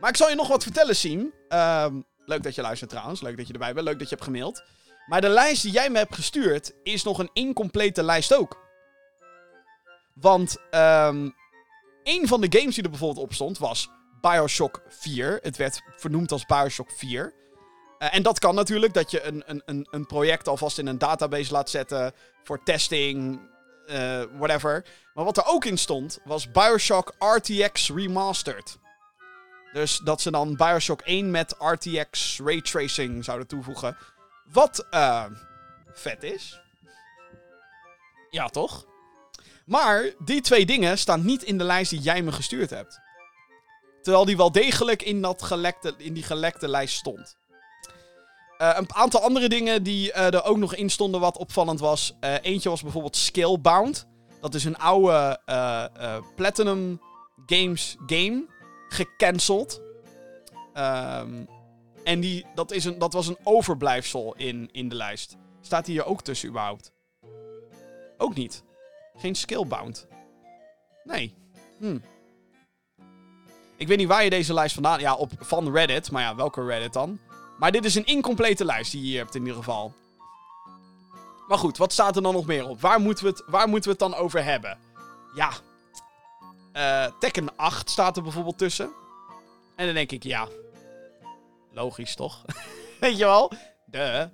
Maar ik zal je nog wat vertellen. Ehm, leuk dat je luistert trouwens. Leuk dat je erbij bent. Leuk dat je hebt gemaild. Maar de lijst die jij me hebt gestuurd is nog een incomplete lijst ook. Want ehm een van de games die er bijvoorbeeld op stond was Bioshock 4. Het werd vernoemd als Bioshock 4. Eh, en dat kan natuurlijk, dat je een, een, een, project alvast in een database laat zetten voor testing, eh, whatever. Maar wat er ook in stond, was Bioshock RTX Remastered. Dus dat ze dan Bioshock 1 met RTX Raytracing zouden toevoegen. Wat eh, vet is. Ja, toch? Maar die twee dingen staan niet in de lijst die jij me gestuurd hebt. Terwijl die wel degelijk in, dat gelekte, in die gelekte lijst stond. Eh, een aantal andere dingen die eh, er ook nog in stonden wat opvallend was. Eentje was bijvoorbeeld Scalebound. Dat is een oude Platinum Games game. Gecanceld. Ehm, en die, dat, is een, dat was een overblijfsel in, in de lijst. Staat die hier ook tussen überhaupt? Ook niet. Geen Scalebound. Nee. Hm. Ik weet niet waar je deze lijst vandaan... Ja, op, van Reddit. Maar ja, welke Reddit dan? Maar dit is een incomplete lijst die je hier hebt in ieder geval. Maar goed, wat staat er dan nog meer op? Waar moeten we het, waar moeten we het dan over hebben? Ja. Eh, Tekken 8 staat er bijvoorbeeld tussen. En dan denk ik, ja. Logisch toch? Weet je wel? De.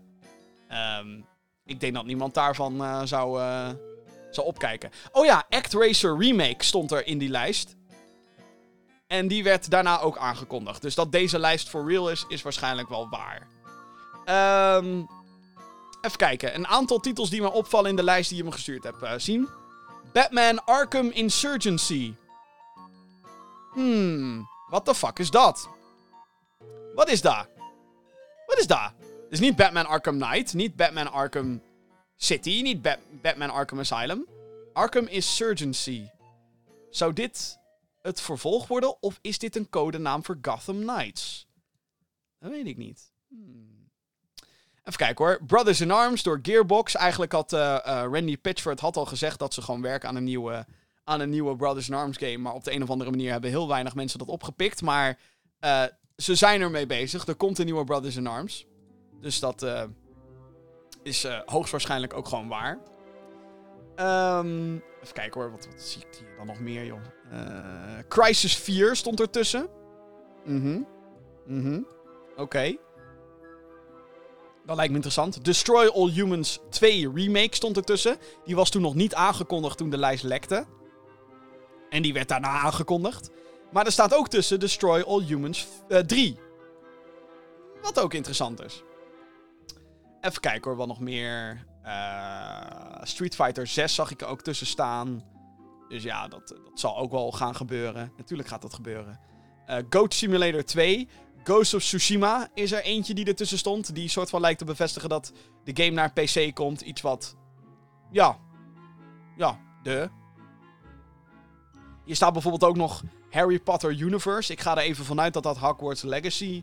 Ehm, ik denk dat niemand daarvan eh, zou, eh, zou opkijken. Oh ja, ActRacer Remake stond er in die lijst. En die werd daarna ook aangekondigd. Dus dat deze lijst for real is, is waarschijnlijk wel waar. Ehm, even kijken. Een aantal titels die me opvallen in de lijst die je me gestuurd hebt. eh, zien. Batman Arkham Insurgency. Hmm, what the fuck is dat? Wat is dat? Wat is dat? Het is niet Batman Arkham Knight, niet Batman Arkham City, niet Bat- Batman Arkham Asylum. Arkham Insurgency. Zou dit het vervolg worden of is dit een codenaam voor Gotham Knights? Dat weet ik niet. Hmm. Even kijken hoor. Brothers in Arms door Gearbox. Eigenlijk had eh, eh, Randy Pitchford had al gezegd dat ze gewoon werken aan een nieuwe, aan een nieuwe Brothers in Arms game. Maar op de een of andere manier hebben heel weinig mensen dat opgepikt. Maar eh, ze zijn ermee bezig. Er komt een nieuwe Brothers in Arms. Dus dat eh, is eh, hoogstwaarschijnlijk ook gewoon waar. Ehm, even kijken hoor, wat, wat zie ik hier dan nog meer, joh? Crisis 4 stond ertussen. Mhm. Mhm. Oké. Dat lijkt me interessant. Destroy All Humans 2 Remake stond ertussen. Die was toen nog niet aangekondigd toen de lijst lekte. En die werd daarna aangekondigd. Maar er staat ook tussen Destroy All Humans eh, 3. Wat ook interessant is. Even kijken hoor, wat nog meer. Eh, Street Fighter 6 zag ik er ook tussen staan. Dus ja, dat, dat zal ook wel gaan gebeuren. Natuurlijk gaat dat gebeuren. Eh Goat Simulator 2. Ghost of Tsushima is er eentje die ertussen stond. Die soort van lijkt te bevestigen dat de game naar PC komt. Iets wat. Ja. Ja, de. Hier staat bijvoorbeeld ook nog Harry Potter Universe. Ik ga er even vanuit dat dat Hogwarts Legacy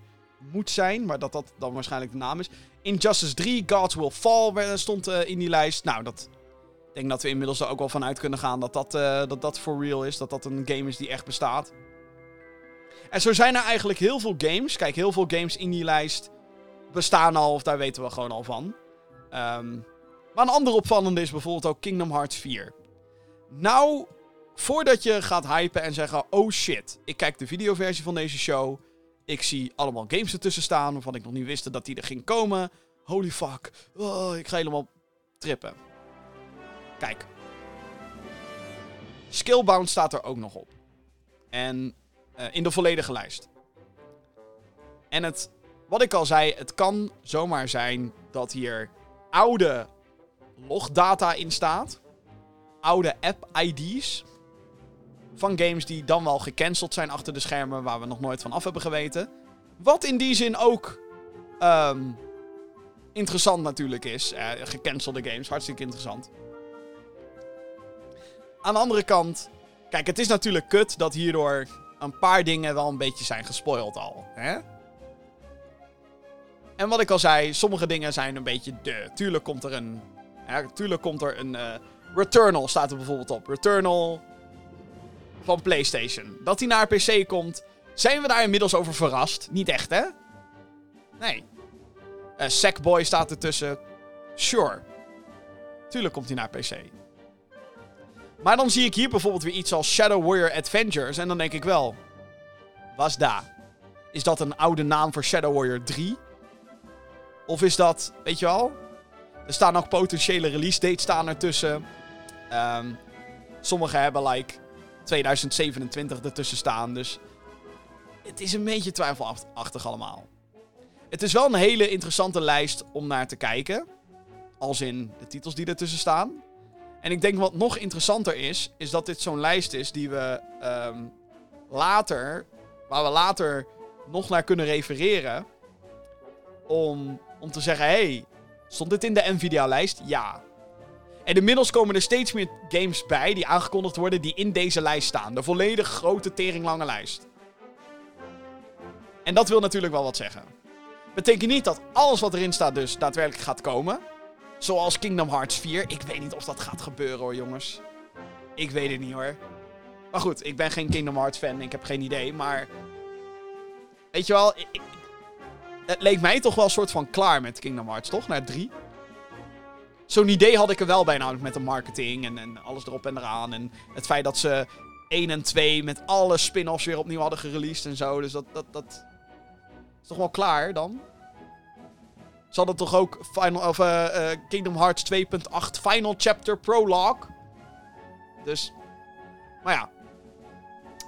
moet zijn. Maar dat dat dan waarschijnlijk de naam is. Injustice 3, Gods Will Fall stond eh, in die lijst. Nou, dat. Ik denk dat we inmiddels er ook wel vanuit kunnen gaan dat dat, eh, dat dat for real is. Dat dat een game is die echt bestaat. En zo zijn er eigenlijk heel veel games. Kijk, heel veel games in die lijst bestaan al, of daar weten we gewoon al van. Ehm, maar een andere opvallende is bijvoorbeeld ook Kingdom Hearts 4. Nou, voordat je gaat hypen en zeggen: oh shit, ik kijk de videoversie van deze show. Ik zie allemaal games ertussen staan waarvan ik nog niet wist dat die er ging komen. Holy fuck. Oh, ik ga helemaal trippen. Kijk. Skillbound staat er ook nog op. En eh, in de volledige lijst. En het, wat ik al zei, het kan zomaar zijn dat hier oude logdata in staat. Oude app-ID's. Van games die dan wel gecanceld zijn achter de schermen, waar we nog nooit van af hebben geweten. Wat in die zin ook ehm, interessant natuurlijk is. Eh, gecancelde games, hartstikke interessant. Aan de andere kant, kijk, het is natuurlijk kut dat hierdoor een paar dingen wel een beetje zijn gespoild al. Hè? En wat ik al zei, sommige dingen zijn een beetje de. Tuurlijk komt er een. Tuurlijk komt er een. eh, Returnal staat er bijvoorbeeld op. Returnal van PlayStation. Dat die naar PC komt, zijn we daar inmiddels over verrast? Niet echt, hè? Nee. Eh Sackboy staat ertussen. Sure. Tuurlijk komt hij naar PC. Maar dan zie ik hier bijvoorbeeld weer iets als Shadow Warrior Adventures. En dan denk ik wel. Was daar? Is dat een oude naam voor Shadow Warrior 3? Of is dat, weet je wel? Er staan ook potentiële release dates staan ertussen. Ehm sommige hebben like 2027 ertussen staan. Dus het is een beetje twijfelachtig allemaal. Het is wel een hele interessante lijst om naar te kijken. Als in de titels die ertussen staan. En ik denk wat nog interessanter is, is dat dit zo'n lijst is die we ehm, later, waar we later nog naar kunnen refereren. Om, om te zeggen, hey, stond dit in de Nvidia-lijst? Ja. En inmiddels komen er steeds meer games bij die aangekondigd worden die in deze lijst staan. De volledig grote teringlange lijst. En dat wil natuurlijk wel wat zeggen. Betekent niet dat alles wat erin staat dus daadwerkelijk gaat komen. Zoals Kingdom Hearts 4. Ik weet niet of dat gaat gebeuren hoor, jongens. Ik weet het niet hoor. Maar goed, ik ben geen Kingdom Hearts fan. Ik heb geen idee. Maar. Weet je wel. ik- het leek mij toch wel een soort van klaar met Kingdom Hearts, toch? Naar 3. Zo'n idee had ik er wel bij, namelijk met de marketing en, en alles erop en eraan. En het feit dat ze 1 en 2 met alle spin-offs weer opnieuw hadden gereleased en zo. Dus dat, dat, dat is toch wel klaar dan? Ze hadden toch ook Final, of, eh, eh, Kingdom Hearts 2.8 Final Chapter Prologue. Dus, maar ja.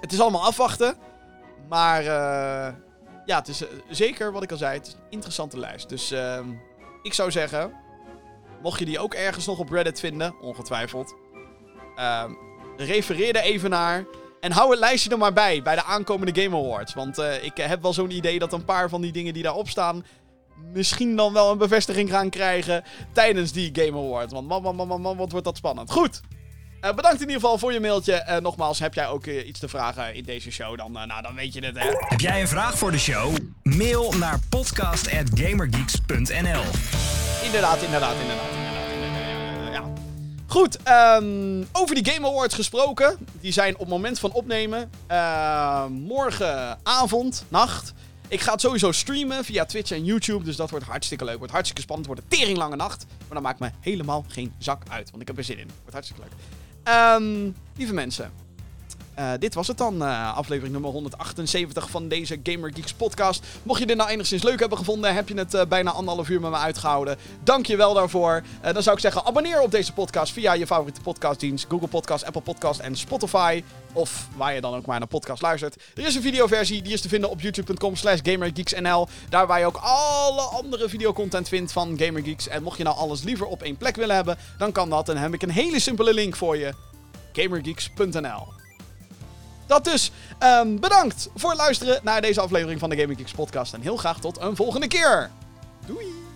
Het is allemaal afwachten. Maar eh, ja, het is zeker wat ik al zei. Het is een interessante lijst. Dus ehm, ik zou zeggen, mocht je die ook ergens nog op Reddit vinden, ongetwijfeld. ehm, refereer er even naar. En hou het lijstje er maar bij, bij de aankomende Game Awards. Want eh, ik heb wel zo'n idee dat een paar van die dingen die daarop staan... misschien dan wel een bevestiging gaan krijgen tijdens die Game Awards. Want man, man, man, man, man wat wordt dat spannend. Goed. Eh, bedankt in ieder geval voor je mailtje. En nogmaals, heb jij ook eh, iets te vragen in deze show? Dan, nou, dan weet je het, hè. Heb jij een vraag voor de show? Mail naar podcast.gamergeeks.nl Inderdaad, inderdaad, inderdaad, Ja. Goed, ehm, over die Game Awards gesproken. Die zijn op het moment van opnemen. eh, morgenavond, nacht. Ik ga het sowieso streamen via Twitch en YouTube. Dus dat wordt hartstikke leuk. Wordt hartstikke spannend. Wordt een teringlange nacht. Maar dat maakt me helemaal geen zak uit. Want ik heb er zin in. Wordt hartstikke leuk. Ehm, lieve mensen. Eh, dit was het dan, eh, aflevering nummer 178 van deze Gamer Geeks podcast. Mocht je dit nou enigszins leuk hebben gevonden, heb je het eh, bijna anderhalf uur met me uitgehouden. Dank je wel daarvoor. Dan zou ik zeggen, abonneer op deze podcast via je favoriete podcastdienst. Google Podcast, Apple Podcast en Spotify. Of waar je dan ook maar naar podcast luistert. Er is een videoversie, die is te vinden op youtube.com slash gamergeeksnl. Daar waar je ook alle andere videocontent vindt van Gamer Geeks. En mocht je nou alles liever op één plek willen hebben, dan kan dat. En dan heb ik een hele simpele link voor je. gamergeeks.nl dat dus. Ehm, bedankt voor het luisteren naar deze aflevering van de Gaming Geeks podcast. En heel graag tot een volgende keer. Doei!